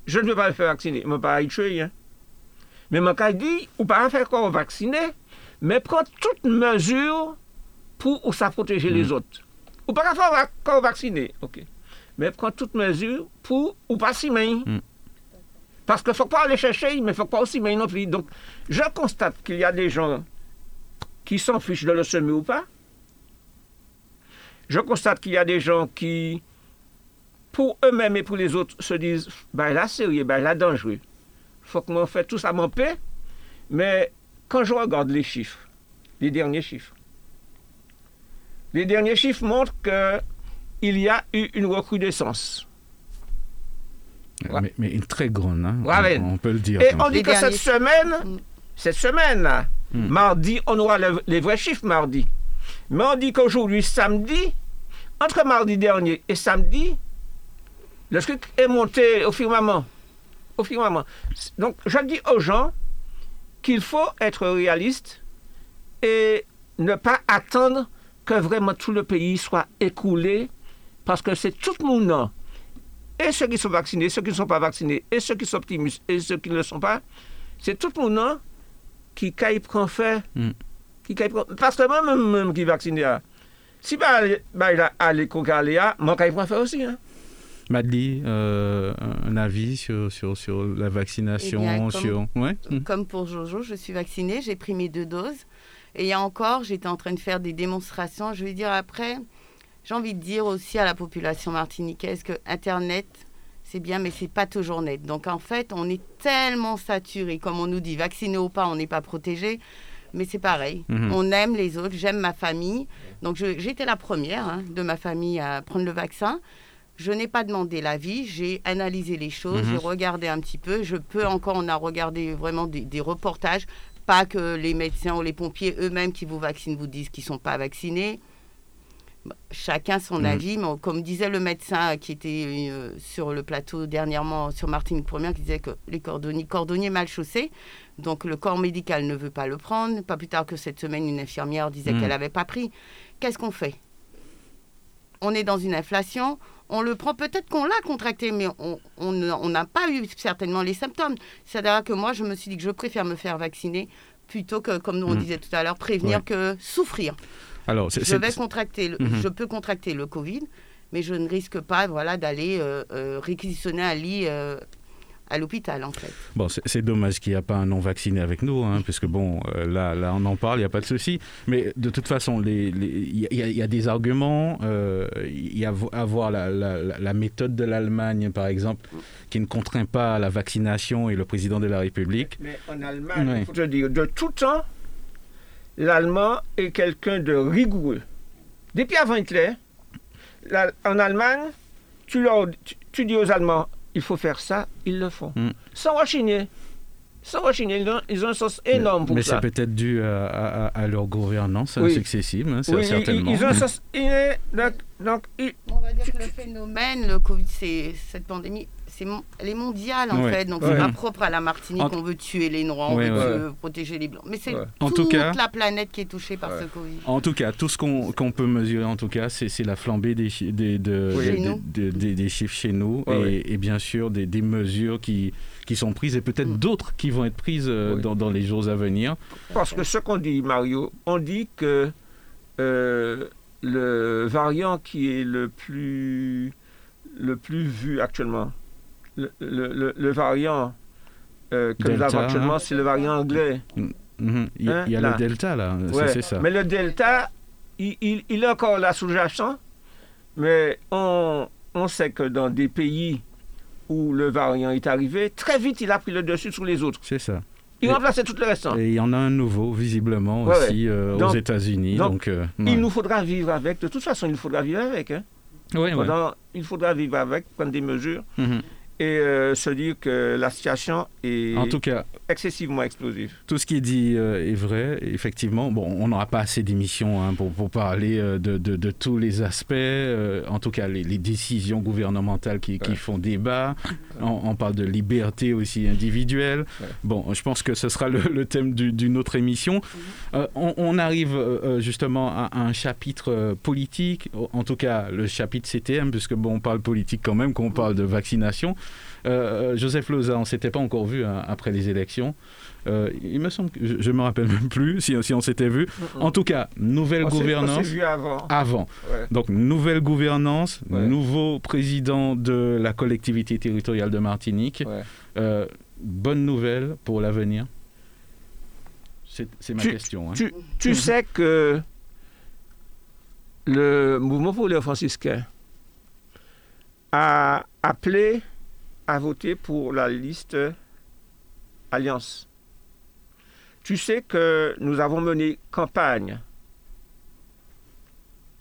D: je ne veux pas me faire vacciner, je ne pas y tuer, hein. Mais mon cas dit, ou pas faire quoi vacciner, mais prendre toute mesure pour ça protéger les mm. autres. Ou pas faire quoi vacciner, ok mais prendre toute mesure pour ou pas si mm. Parce qu'il ne faut pas aller chercher, mais il ne faut pas aussi main non plus. Donc, je constate qu'il y a des gens qui s'en fichent de le semer ou pas. Je constate qu'il y a des gens qui, pour eux-mêmes et pour les autres, se disent ben là, sérieux, ben là, dangereux. Il faut qu'on fait tout ça en paix. Mais quand je regarde les chiffres, les derniers chiffres, les derniers chiffres montrent que il y a eu une recrudescence.
B: Mais, une très grande, hein, on, peut le dire.
D: Et on dit que cette semaine, cette semaine, mm. mardi, on aura les vrais chiffres mardi. Mais on dit qu'aujourd'hui, samedi, entre mardi dernier et samedi, le truc est monté au firmament. Au firmament. Donc, je dis aux gens qu'il faut être réaliste et ne pas attendre que vraiment tout le pays soit écoulé, parce que c'est tout le monde, et ceux qui sont vaccinés, ceux qui ne sont pas vaccinés, et ceux qui sont optimistes, et ceux qui ne le sont pas, c'est tout le monde qui caille prend fait. Mm. Qui parce que moi-même, même qui vacciné, si bah, bah, il a à moi, caille prend fait aussi. Hein.
B: Madly, euh, un avis sur, sur, sur la vaccination
E: eh comme,
B: sur...
E: Ouais. Mm. comme pour Jojo, je suis vaccinée, j'ai pris mes deux doses. Et il y a encore, j'étais en train de faire des démonstrations. Je vais dire après, j'ai envie de dire aussi à la population martiniquaise que Internet, c'est bien, mais c'est pas toujours net. Donc en fait, on est tellement saturé, comme on nous dit, vacciné ou pas, on n'est pas protégé. Mais c'est pareil. Mhm. On aime les autres. J'aime ma famille. Donc j'étais la première hein, de ma famille à prendre le vaccin. Je n'ai pas demandé l'avis, j'ai analysé les choses, j'ai mhm. regardé un petit peu. Je peux encore, on a regardé vraiment des reportages pas que les médecins ou les pompiers eux-mêmes qui vous vaccinent vous disent qu'ils ne sont pas vaccinés. Chacun son mm. avis, mais comme disait le médecin qui était euh, sur le plateau dernièrement sur Martinique Première, qui disait que les cordonniers, cordonniers mal chaussés, donc le corps médical ne veut pas le prendre. Pas plus tard que cette semaine, une infirmière disait mm. qu'elle n'avait pas pris. Qu'est-ce qu'on fait? On est dans une inflation, on le prend, peut-être qu'on l'a contracté, mais on n'a pas eu certainement les symptômes. C'est-à-dire que moi, je me suis dit que je préfère me faire vacciner plutôt que, comme on mm. disait tout à l'heure, prévenir que souffrir. Alors, je vais contracter, mm-hmm. je peux contracter le Covid, mais je ne risque pas, voilà, d'aller euh, euh, réquisitionner un lit euh, à l'hôpital, en fait.
B: Bon, c'est dommage qu'il n'y a pas un non-vacciné avec nous, hein, puisque bon, euh, là, là, on en parle, il n'y a pas de souci. Mais de toute façon, il y, a des arguments. Euh, il y a à voir la, la, méthode de l'Allemagne, par exemple, qui ne contraint pas la vaccination et le président de la République.
D: Mais, en Allemagne, il faut te dire, de tout temps, l'Allemand est quelqu'un de rigoureux. Depuis avant Hitler, en Allemagne, tu, leur, tu dis aux Allemands, il faut faire ça, ils le font. Mm. Sans rechigner. Sans rechigner, ils ont, un sens énorme pour
B: ça. Mais c'est peut-être dû à, leur gouvernance successive, hein, oui, certainement.
E: Ils, ont un sens donc, On va dire que le phénomène, le Covid, c'est cette pandémie, elle est mondiale en fait, donc c'est pas propre à la Martinique. On veut tuer les Noirs, on veut protéger les Blancs. Mais c'est toute la planète qui est touchée par ce Covid.
B: En tout cas, tout ce qu'on peut mesurer, en tout cas, c'est la flambée des, des, des, chiffres chez nous et, bien sûr des, mesures qui, qui sont prises et peut-être mm. d'autres qui vont être prises euh, dans, dans, les jours à venir.
D: Parce que ce qu'on dit, Mario, on dit que euh, le variant qui est le plus, le plus vu actuellement, le, variant euh, que nous avons actuellement, c'est le variant anglais. Mm-hmm.
B: Il y a, il y a hein, le Delta, là, c'est ça.
D: Mais le Delta, il, il, est encore là sous-jacent, mais on, on sait que dans des pays où le variant est arrivé, très vite, il a pris le dessus sur les autres.
B: C'est ça.
D: Il remplaçait tout le reste.
B: Et il y en a un nouveau, visiblement, aussi euh, aux États-Unis. Donc,
D: euh, il nous faudra vivre avec. De toute façon, il faudra vivre avec. Hein. Il faudra vivre avec, prendre des mesures. Mm-hmm et euh, se dire que la situation est en tout cas, excessivement explosive.
B: Tout ce qui est dit euh, est vrai, effectivement. Bon, on n'aura pas assez d'émissions hein, pour, pour, parler euh, de, de, tous les aspects, en tout cas les, décisions gouvernementales qui, qui font débat. On, parle de liberté aussi individuelle. Bon, je pense que ce sera le, thème d'une autre émission. On, arrive justement à, un chapitre politique, en tout cas le chapitre CTM, puisque bon, on parle politique quand même, qu'on parle de vaccination. Euh, Joseph Loza, on ne s'était pas encore vu hein, après les élections. Euh, il me semble que je ne me rappelle même plus si, si on s'était vu. En tout cas, nouvelle gouvernance. On
D: vu avant.
B: Avant. Donc, nouvelle gouvernance, nouveau président de la collectivité territoriale de Martinique. Euh, bonne nouvelle pour l'avenir C'est ma question. Hein.
D: Tu, tu sais que le mouvement pour les franciscains a appelé à voter pour la liste Alliance. Tu sais que nous avons mené campagne,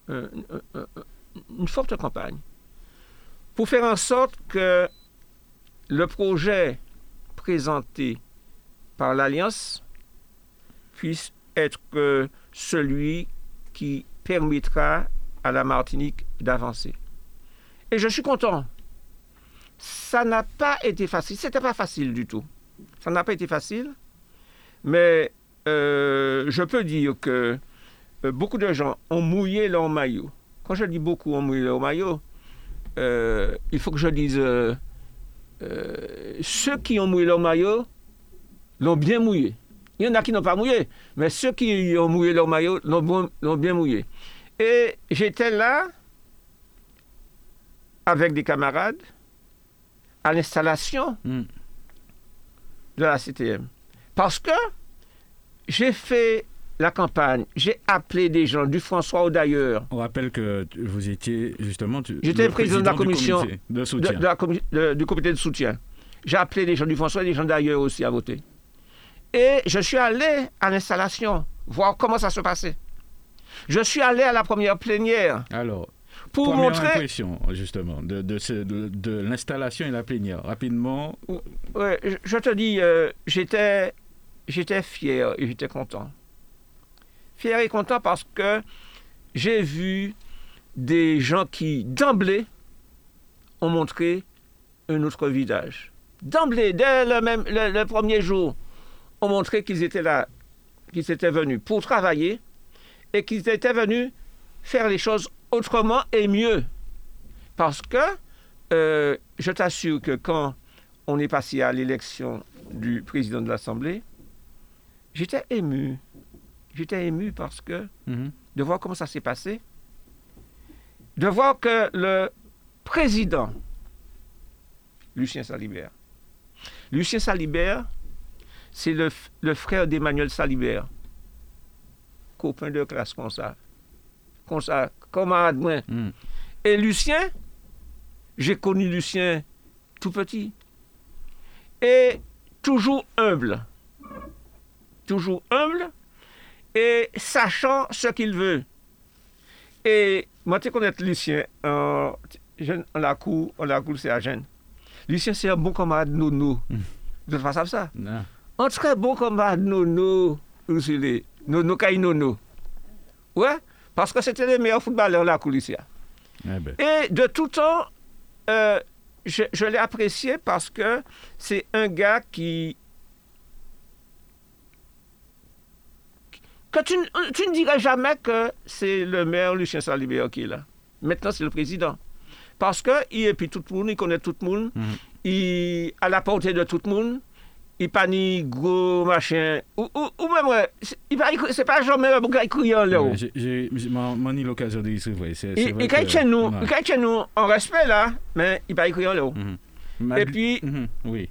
D: euh, euh, euh, une forte campagne, pour faire en sorte que le projet présenté par l'Alliance puisse être celui qui permettra à la Martinique d'avancer. Et je suis content ça n'a pas été facile. C'était pas facile du tout. Ça n'a pas été facile. Mais euh, je peux dire que euh, beaucoup de gens ont mouillé leur maillot. Quand je dis beaucoup ont mouillé leur maillot, euh, il faut que je dise ceux qui ont mouillé leur maillot l'ont bien mouillé. Il y en a qui n'ont pas mouillé, mais ceux qui ont mouillé leur maillot l'ont bien mouillé. Et j'étais là avec des camarades à l'installation hmm. de la CTM. Parce que j'ai fait la campagne, j'ai appelé des gens, du François ou d'ailleurs.
B: On rappelle que vous étiez justement.
D: J'étais président, de la commission de soutien. du comité de soutien. J'ai appelé des gens du François et des gens d'ailleurs aussi à voter. Et je suis allé à l'installation, voir comment ça se passait. Je suis allé à la première plénière.
B: Alors, pour Première montrer. impression, justement, de, de, l'installation et la plénière. Rapidement.
D: Ouais, je te dis, euh, j'étais, j'étais fier et j'étais content. Fier et content parce que j'ai vu des gens qui, d'emblée, ont montré un autre visage. D'emblée, dès le, même, le premier jour, ont montré qu'ils étaient là, qu'ils étaient venus pour travailler et qu'ils étaient venus faire les choses autrement et mieux. Parce que euh, je t'assure que quand on est passé à l'élection du président de l'Assemblée, j'étais ému. J'étais ému parce que mhm. de voir comment ça s'est passé, de voir que le président, Lucien Salibert, Lucien Salibert, c'est le, le, frère d'Emmanuel Salibert, copain de classe comme ça comme ça, camarade moi. Hmm. Et Lucien, j'ai connu Lucien tout petit. Et toujours humble. Toujours humble et sachant ce qu'il veut. Et moi, tu connais Lucien, en, la cour, en la cour, c'est à Gênes. Lucien, c'est un bon camarade nono. Mm. Vous ne pas ça? Non. Un très bon camarade nono, nono, kay nono. Ouais? Parce que c'était le meilleur footballeur, la Coulissia. Eh ben. Et de tout temps, euh, je, l'ai apprécié parce que c'est un gars qui. que tu, ne dirais jamais que c'est le maire Lucien Salibert qui est là. Maintenant, c'est le président. Parce qu'il est puis tout le monde, il connaît tout le monde, mhm. il a la portée de tout le monde il pas ni gros machin. Ou, ou, même ouais, il pas c'est pas jamais un gars criant là
B: j'ai j'ai eu l'occasion de dire c'est vrai
D: c'est il quand chez nous quand chez nous en respect là mais il pas criant là mhm. et puis mhm, oui.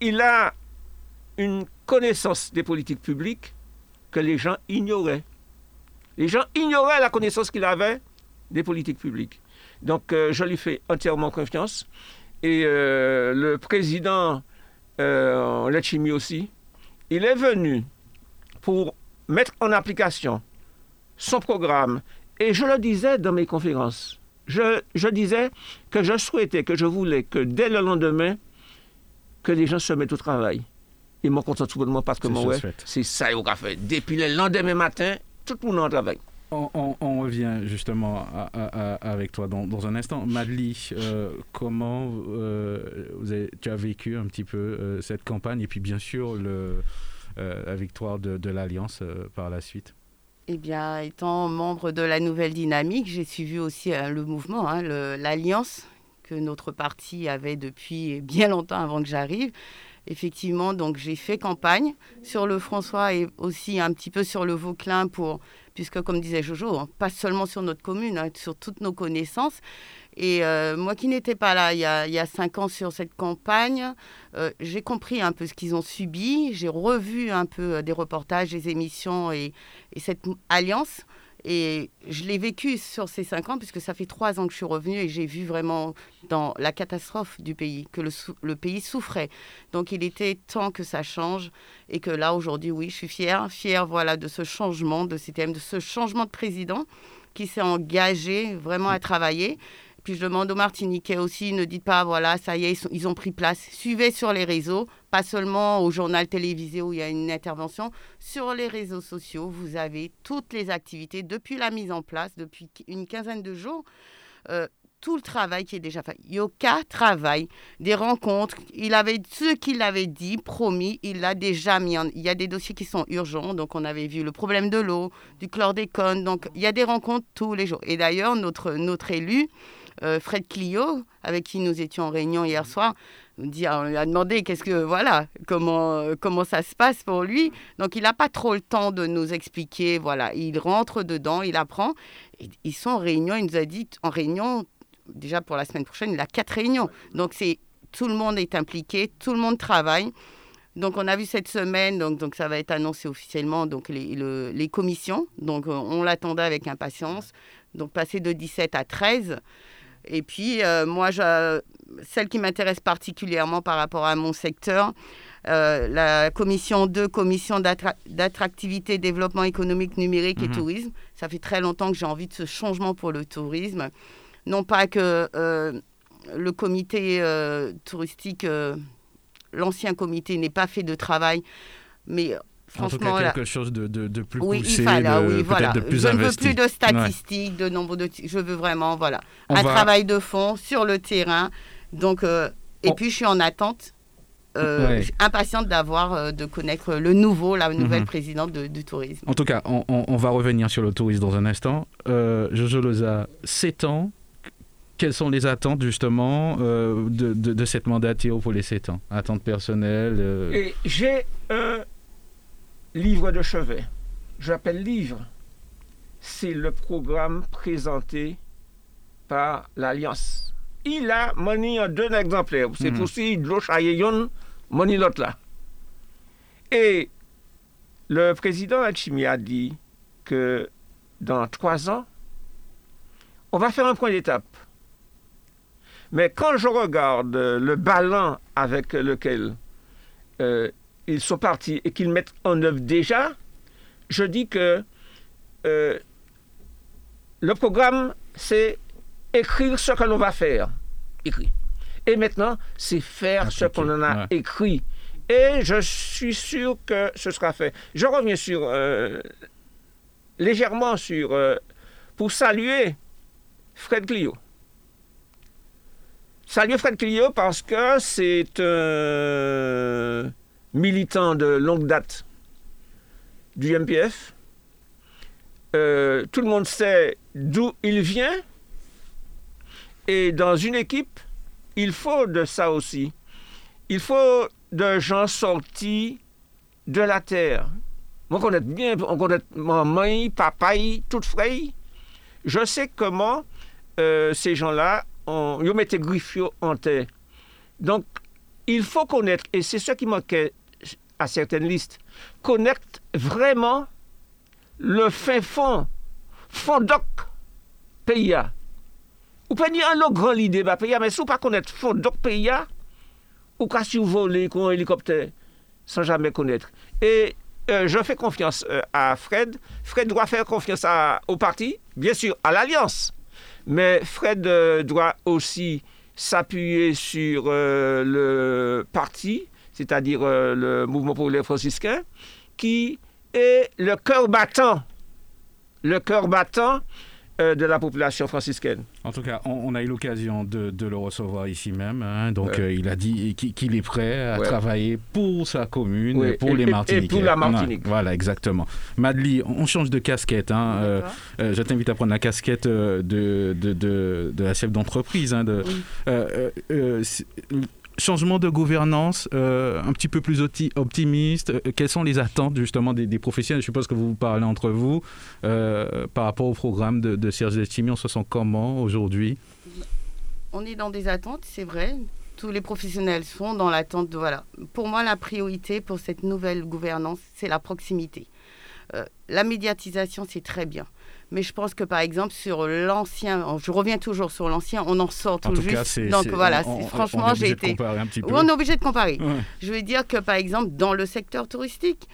D: il a une connaissance des politiques publiques que les gens ignoraient. Les gens ignoraient la connaissance qu'il avait des politiques publiques. Donc euh, je lui fais entièrement confiance. Et euh, le président euh, chimie aussi, il est venu pour mettre en application son programme. Et je le disais dans mes conférences. Je, je disais que je souhaitais, que je voulais que dès le lendemain, que les gens se mettent au travail. Ils m'ont content tout le monde parce que moi, c'est ça au café. Depuis le lendemain matin, tout le monde en travail.
B: On, revient justement avec toi dans, un instant. Madly, euh, comment euh, tu as vécu un petit peu euh, cette campagne et puis bien sûr la victoire de, l'Alliance par la suite?
E: Eh bien, étant membre de la Nouvelle Dynamique, j'ai suivi aussi le mouvement, hein, l'Alliance que notre parti avait depuis bien longtemps avant que j'arrive. Effectivement, donc j'ai fait campagne sur le François et aussi un petit peu sur le Vauclin pour puisque comme disait Jojo, hein, pas seulement sur notre commune, hein, sur toutes nos connaissances. Et euh, moi qui n'étais pas là il y, a, cinq ans sur cette campagne, euh, j'ai compris un peu ce qu'ils ont subi, j'ai revu un peu euh, des reportages, des émissions et cette alliance. Et je l'ai vécu sur ces cinq ans, puisque ça fait trois ans que je suis revenue et j'ai vu vraiment dans la catastrophe du pays, que le, le, pays souffrait. Donc il était temps que ça change et que là, aujourd'hui, oui, je suis fière, fière voilà, de ce changement de CTM, de ce changement de président qui s'est engagé vraiment à travailler. Je demande aux Martiniquais aussi, ne dites pas, voilà, ça y est, ils, ont pris place. Suivez sur les réseaux, pas seulement au journal télévisé où il y a une intervention. Sur les réseaux sociaux, vous avez toutes les activités depuis la mise en place, depuis une quinzaine de jours. Euh, tout le travail qui est déjà fait. Yoka travaille, des rencontres. Il avait ce qu'il avait dit, promis, il l'a déjà mis en. Il y a des dossiers qui sont urgents. Donc, on avait vu le problème de l'eau, du chlordécone. Donc, il y a des rencontres tous les jours. Et d'ailleurs, notre, notre élu, euh, Fred Clio, avec qui nous étions en réunion hier soir, dit, on lui a demandé qu'est-ce que voilà comment comment ça se passe pour lui. Donc il n'a pas trop le temps de nous expliquer. Voilà, il rentre dedans, il apprend. ils sont en réunion. Il nous a dit en réunion déjà pour la semaine prochaine, il a quatre réunions. Donc c'est tout le monde est impliqué, tout le monde travaille. Donc on a vu cette semaine, donc, donc ça va être annoncé officiellement, donc les, les commissions. Donc euh, on l'attendait avec impatience. Donc passer de 17 à 13. Et puis euh, moi, je, celle qui m'intéresse particulièrement par rapport à mon secteur, euh, la commission 2, commission d'attractivité, développement économique, numérique et mhm. tourisme. Ça fait très longtemps que j'ai envie de ce changement pour le tourisme. Non pas que euh, le comité touristique, l'ancien comité, n'ait pas fait de travail, mais franchement...
B: En tout cas, quelque chose de, de, plus
E: oui,
B: poussé,
E: de, oui, voilà. de plus Je ne veux plus de statistiques, de nombre de... Je veux vraiment, voilà, un travail de fond sur le terrain. Donc, et puis, je suis en attente impatiente d'avoir, de connaître le nouveau, la nouvelle mhm. présidente du tourisme.
B: En tout cas, on, on, va revenir sur le tourisme dans un instant. Jojo Loza, 7 ans, quelles sont les attentes justement euh, de, de, cette mandature pour les 7 ans? Attentes personnelles
D: euh? J'ai un livre de chevet. J'appelle livre. C'est le programme présenté par l'Alliance. Il a moni en deux exemplaires. C'est mhm. aussi de l'eau moni l'autre là. Et le président Alchimie a dit que dans trois ans, on va faire un point d'étape. Mais quand je regarde le ballon avec lequel euh, ils sont partis et qu'ils mettent en œuvre déjà, je dis que euh, le programme, c'est écrire ce que l'on va faire. Écrit. Et maintenant, c'est faire ce qu'on en a écrit. Et je suis sûr que ce sera fait. Je reviens sur euh, légèrement sur pour saluer Fred Clio. Salut Fred Clio parce que c'est un militant de longue date du MPF. Euh, tout le monde sait d'où il vient. Et dans une équipe, il faut de ça aussi. Il faut de gens sortis de la terre. On connaît bien, on connaît maman, papa, tout frais. Je sais comment euh, ces gens-là on, yo mette en terre. Donc, il faut connaître, et c'est ce qui manquait à certaines listes, connaître vraiment le fin fond, fond doc pays. Ou pas dire un grand l'idée bah pays, mais si vous pas connaître fond doc pays, ou qu'à survoler un hélicoptère sans jamais connaître. Et euh, je fais confiance euh, à Fred. Fred doit faire confiance au parti, bien sûr, à l'Alliance. Mais Fred euh, doit aussi s'appuyer sur le parti, c'est-à-dire euh, le mouvement populaire franciscain, qui est le cœur battant, le cœur battant euh, de la population franciscaine.
B: En tout cas, on, a eu l'occasion de, le recevoir ici même. Hein. donc, euh, il a dit qu'il est prêt à travailler pour sa commune, pour les Martiniquais.
D: Et pour la Martinique.
B: voilà, exactement. Madly, on change de casquette. Hein. Euh, je t'invite à prendre la casquette de, de, de, la chef d'entreprise. Hein, changement de gouvernance euh, un petit peu plus optimiste euh, Quelles sont les attentes justement des, professionnels? Je suppose que vous parlez entre vous euh, par rapport au programme de, Serge Destimi. On se sent comment aujourd'hui?
E: On est dans des attentes, c'est vrai. Tous les professionnels sont dans l'attente voilà. Pour moi, la priorité pour cette nouvelle gouvernance, c'est la proximité. la médiatisation, c'est très bien. Mais je pense que par exemple sur l'ancien, je reviens toujours sur l'ancien, on en sort tout juste. Donc voilà, franchement, j'ai été. on est obligé de comparer. Je veux dire que par exemple dans le secteur touristique,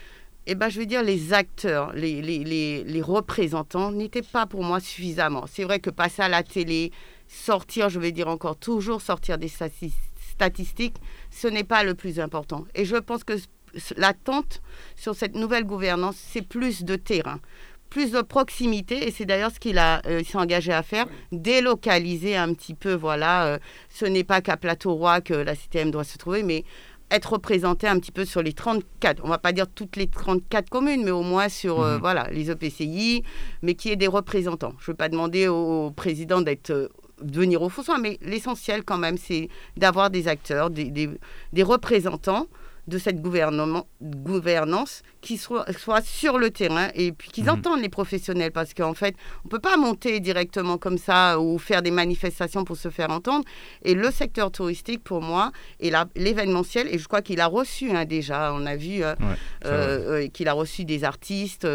E: eh ben, je veux dire, les acteurs, les, les, les, les représentants n'étaient pas pour moi suffisamment. C'est vrai que passer à la télé, sortir, je vais dire encore toujours, sortir des statistiques, ce n'est pas le plus important. Et je pense que l'attente sur cette nouvelle gouvernance, c'est plus de terrain plus de proximité, et c'est d'ailleurs ce qu'il a, euh, s'est engagé à faire, délocaliser un petit peu, voilà, euh, ce n'est pas qu'à Plateau-Roi que la CTM doit se trouver, mais être représenté un petit peu sur les 34, on va pas dire toutes les 34 communes, mais au moins sur euh, mhm. voilà, les EPCI, mais qui est des représentants. Je ne veux pas demander au, président d'être de venir au fond, mais l'essentiel quand même, c'est d'avoir des acteurs, des, des représentants de cette gouvernance qui soit, soit, sur le terrain et puis qu'ils mhm. entendent les professionnels parce qu'en fait, on ne peut pas monter directement comme ça ou faire des manifestations pour se faire entendre. Et le secteur touristique, pour moi, est l'événementiel et je crois qu'il a reçu hein, déjà, on a vu euh, euh, euh, qu'il a reçu des artistes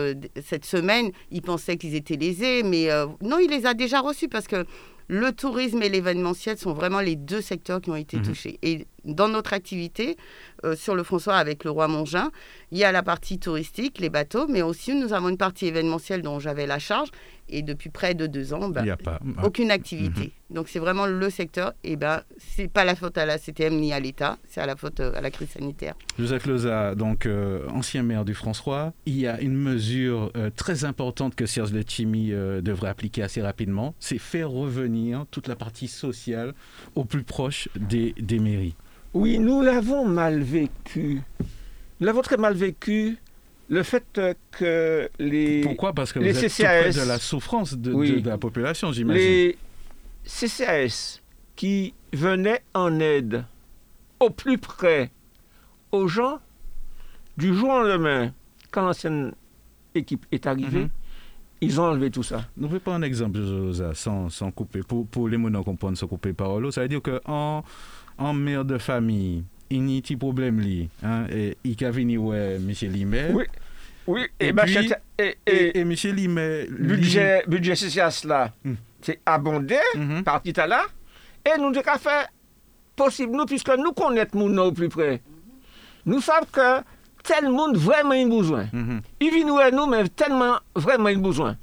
E: cette semaine. Il pensait qu'ils étaient lésés, mais non, il les a déjà reçus parce que le tourisme et l'événementiel sont vraiment les deux secteurs qui ont été mhm. touchés. Et dans notre activité, euh, sur le François avec le Roi Mongin, il y a la partie touristique, les bateaux, mais aussi nous avons une partie événementielle dont j'avais la charge. Et depuis près de deux ans, ben, aucune activité. Mhm. Donc c'est vraiment le secteur. Et ben, c'est pas la faute à la CTM ni à l'État, c'est à la faute euh, à la crise sanitaire.
B: Joseph Loza, donc euh, ancien maire du François, il y a une mesure très importante que Serge Letchimi devrait appliquer assez rapidement, c'est faire revenir toute la partie sociale au plus proche des, des mairies.
D: Oui, nous l'avons mal vécu. Nous l'avons très mal vécu. Le fait que les.
B: Pourquoi Parce que les vous êtes de la souffrance de, la population, j'imagine.
D: Les CCAS qui venaient en aide au plus près aux gens, du jour au lendemain, quand l'ancienne équipe est arrivée, mhm. ils ont enlevé tout ça.
B: Nous pouvons prendre un exemple, sans, sans couper. Pour, pour les mots comprendre sans couper parole, ça veut dire qu'en en mère de famille, il n'y a pas de problème hein, et il a venu ouais monsieur Limet.
D: Oui. Oui, et,
B: et, puis, et, et, et, monsieur Limet,
D: budget budget social là, hmm. c'est abondé mm -hmm. par là et nous devons faire possible nous puisque nous connaissons nous au plus près. Nous savons que tel monde vraiment a besoin. Mm -hmm. Il vient nous mais tellement vraiment il a besoin.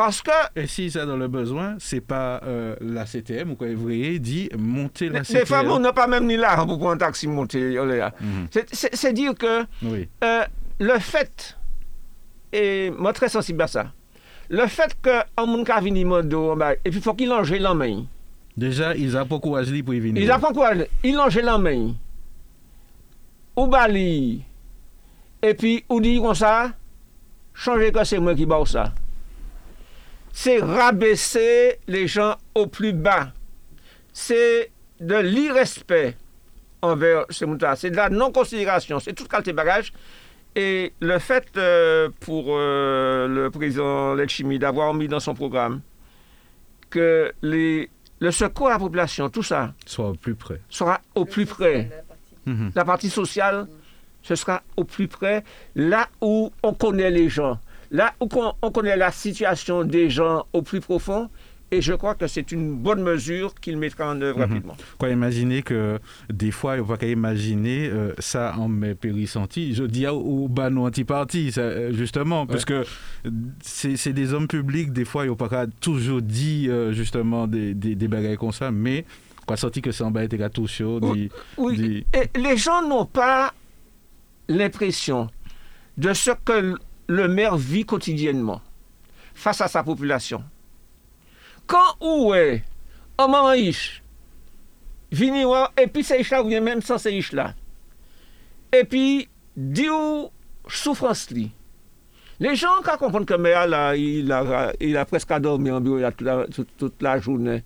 D: Parce que.
B: Et si ça dans le besoin, c'est pas euh, la CTM ou quoi, vous voyez, dit monter la CTM.
D: Les femmes, on n'a pas même ni là pour prendre un taxi monter. Mhm. C'est dire que euh, le fait, et moi très sensible à ça, le fait qu'un monde qui venu modo, et puis il faut qu'il longe la main.
B: Déjà, ils ont pas courage pour y venir.
D: Ils ont pas courage, ils longe la main. Ou bali, et puis, ou dit comme ça, changer que c'est moi qui bats ça c'est rabaisser les gens au plus bas. C'est de l'irrespect envers ces moutons. C'est de la non-considération. C'est toute qualité bagage. Et le fait euh, pour euh, le président Lechimi d'avoir mis dans son programme que les, le secours à la population, tout ça,
B: soit au plus près.
D: Sera au plus près. La partie sociale, ce sera au plus près, là où on connaît les gens. Là où on connaît la situation des gens au plus profond, et je crois que c'est une bonne mesure qu'il mettra en œuvre mhm. rapidement.
B: Quoi, imaginer que des fois, on va imaginer euh, ça en mes périssentis. Je dis au banon anti-parti, euh, justement, parce que c'est des hommes publics, des fois, ils n'ont pas toujours dit euh, justement des, des, des comme ça, mais quoi, senti que ça en été tout chaud.
D: Oui, oui. Et les gens n'ont pas l'impression de ce que le maire vit quotidiennement face à sa population. Quand où est? Un riche, vini et puis c'est là ou même sans ces là. Et puis, dit souffrance li. Les gens qui comprennent que maire là, il a, presque dormi en bureau toute la, journée.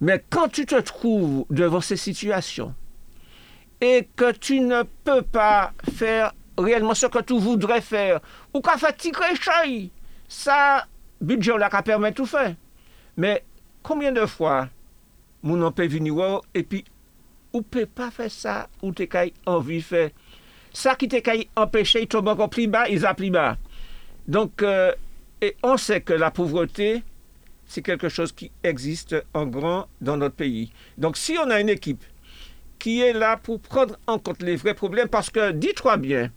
D: Mais quand tu te trouves devant ces situations et que tu ne peux pas faire réellement ce que tu voudrais faire, ou qu'à faire tirer ça, budget là, qu'à permettre tout faire. Mais combien de fois, mon peut venir et puis, ou peut pas faire ça, ou t'es envie de faire. Ça qui t'es empêché, il tombe encore plus bas, il a plus bas. Donc, euh, on sait que la pauvreté, c'est quelque chose qui existe en grand dans notre pays. Donc, si on a une équipe qui est là pour prendre en compte les vrais problèmes. Parce que, dis-toi bien,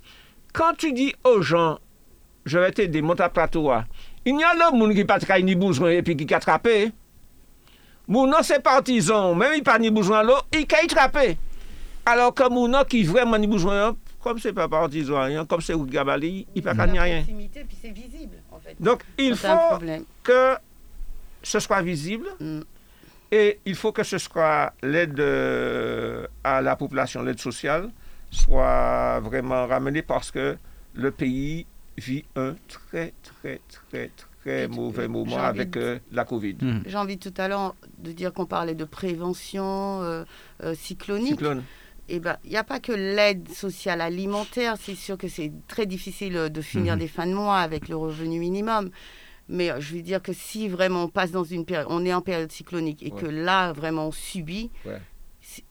D: quand tu dis aux gens, je vais t'aider, monte à plateau, il y a l'homme qui n'a pas ni besoin et puis qui a attrapé. Mon c'est partisan, même il n'a pas ni besoin l'eau, il a attrapé. Alors que mon qui vraiment ni besoin, comme c'est pas partisan, rien, comme c'est Gabali, il ne peut pas rien.
E: Puis c'est visible, en fait.
D: Donc, il faut que ce soit visible. Mm. Et il faut que ce soit l'aide euh, à la population, l'aide sociale, soit vraiment ramenée parce que le pays vit un très, très, très, très mauvais moment avec euh, la Covid.
E: Mm. J'ai envie tout à l'heure de dire qu'on parlait de prévention euh, cyclonique. Cyclone. Eh ben, il n'y a pas que l'aide sociale alimentaire. C'est sûr que c'est très difficile de finir mm-hmm. des fins de mois avec le revenu minimum. Mais euh, je veux dire que si vraiment on passe dans une période, on est en période cyclonique et que là vraiment on subit,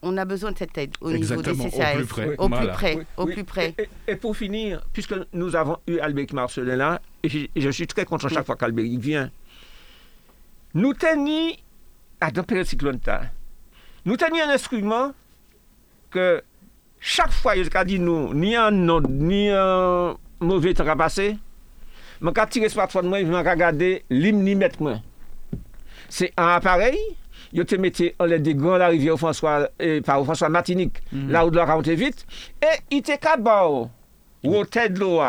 E: on a besoin de cette aide au niveau des CCAS. Au plus près. Au plus près. au plus près.
D: Et, pour finir, puisque nous avons eu Albéric Marcelin là, et je, suis très content chaque fois qu'Albéric vient, nous tenions, à la période cyclonique, nous tenions un instrument que chaque fois, il a dit nous, ni un, ni un mauvais temps à passer, je vais tirer smartphone, moi, je vais regarder l'hymnimètre. C'est un appareil, je te mettais en l'air des grands la rivière François, et, par François Martinique, mm. là où de la vite, et il était cabao, ou au tête de l'eau.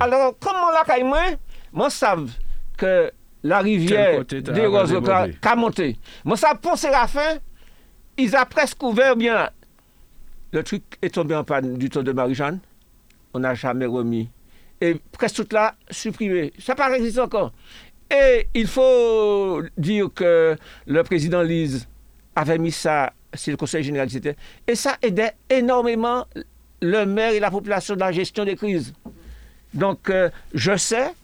D: Alors, comment la caille, moi, moi, savent que la rivière des Roses a monté. Moi, ça, pour fin, ils ont presque ouvert bien. Le truc est tombé en panne du temps de Marie-Jeanne. On n'a jamais remis et presque toute là supprimée. Ça paraît exister encore. Et il faut dire que le président Lise avait mis ça sur le Conseil général et ça aidait énormément le maire et la population dans la gestion des crises. Donc, euh, je sais,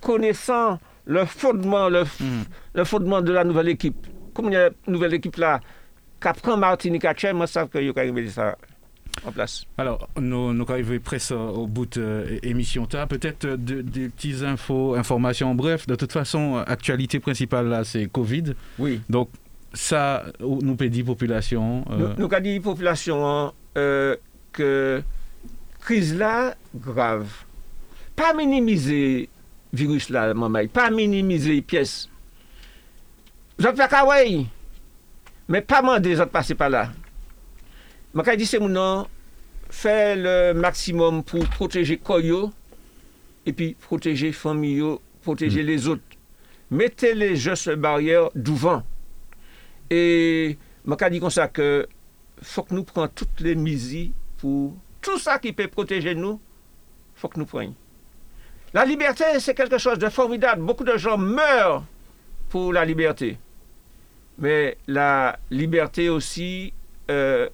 D: connaissant le fondement, le, hmm. le, fondement de la nouvelle équipe, comme il y a une nouvelle équipe là, qu'après Martinique, moi, je sais qu'il y a ça en place.
B: Alors, nous, nous arrivons presque au bout de l'émission. Peut-être des petites infos, informations bref. De toute façon, actualité principale là, c'est Covid.
D: Oui.
B: Donc, ça, nous peut dire population.
D: Euh... Nous, nous dit population hein, euh, que crise là grave. Pas minimiser virus là, maman. Pas minimiser pièces. Vous avez fait mais pas demander autres passer par là. Je dis c'est mon faire le maximum pour protéger Koyo et puis protéger famille, protéger mm. les autres. Mettez les barrières devant. Et je dis comme ça que faut que nous prenions toutes les mesures pour tout ça qui peut protéger nous, faut que nous prenions. La liberté, c'est quelque chose de formidable. Beaucoup de gens meurent pour la liberté. Mais la liberté aussi, euh,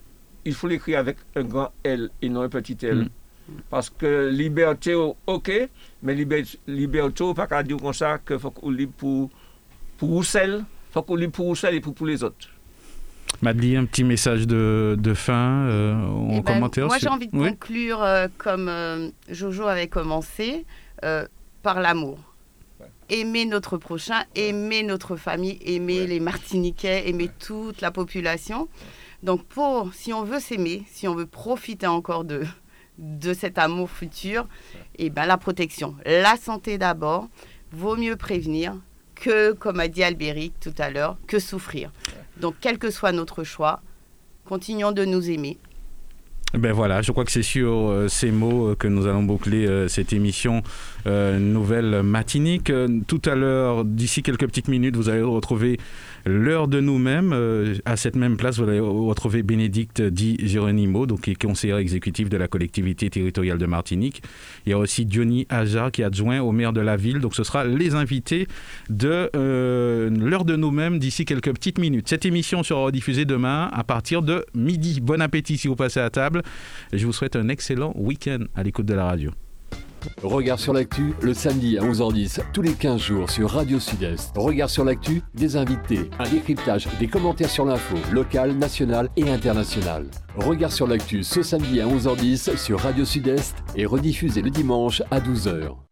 D: il faut l'écrire avec un grand L et non un petit L. Mm. Parce que liberté, ok, mais liberté, liberté pas qu'à dire comme ça qu'il faut qu'on libre pour, pour Roussel, faut qu'on libre pour Roussel et pour, pour les autres.
B: Madeleine, un petit message de, de fin euh, en eh ben, commentaire
E: Moi, j'ai envie de conclure euh, comme euh, Jojo avait commencé, par l'amour. Aimer notre prochain, aimer notre famille, aimer les Martiniquais, aimer toute la population. Donc, pour, si on veut s'aimer, si on veut profiter encore de, de cet amour futur, et eh ben, la protection. La santé d'abord, vaut mieux prévenir que, comme a dit Albéric tout à l'heure, que souffrir. Donc, quel que soit notre choix, continuons de nous aimer.
B: Ben voilà, je crois que c'est sur euh, ces mots que nous allons boucler euh, cette émission euh, nouvelle matinique. tout à l'heure, d'ici quelques petites minutes, vous allez retrouver l'heure de nous-mêmes. Euh, à cette même place, vous allez retrouver Bénédicte Di Geronimo, donc, qui est conseillère exécutif de la collectivité territoriale de Martinique. Il y a aussi Diony Ajar, qui est adjoint au maire de la ville. Donc ce sera les invités de euh, l'heure de nous-mêmes d'ici quelques petites minutes. Cette émission sera rediffusée demain à partir de midi. Bon appétit si vous passez à table. Je vous souhaite un excellent week-end à l'écoute de la radio.
A: Regard sur l'actu, le samedi à 11h10, tous les 15 jours sur Radio Sud-Est. Regard sur l'actu, des invités, un décryptage, des commentaires sur l'info, locale, nationale et internationale. Regard sur l'actu ce samedi à 11h10 sur Radio Sud-Est et rediffusé le dimanche à 12h.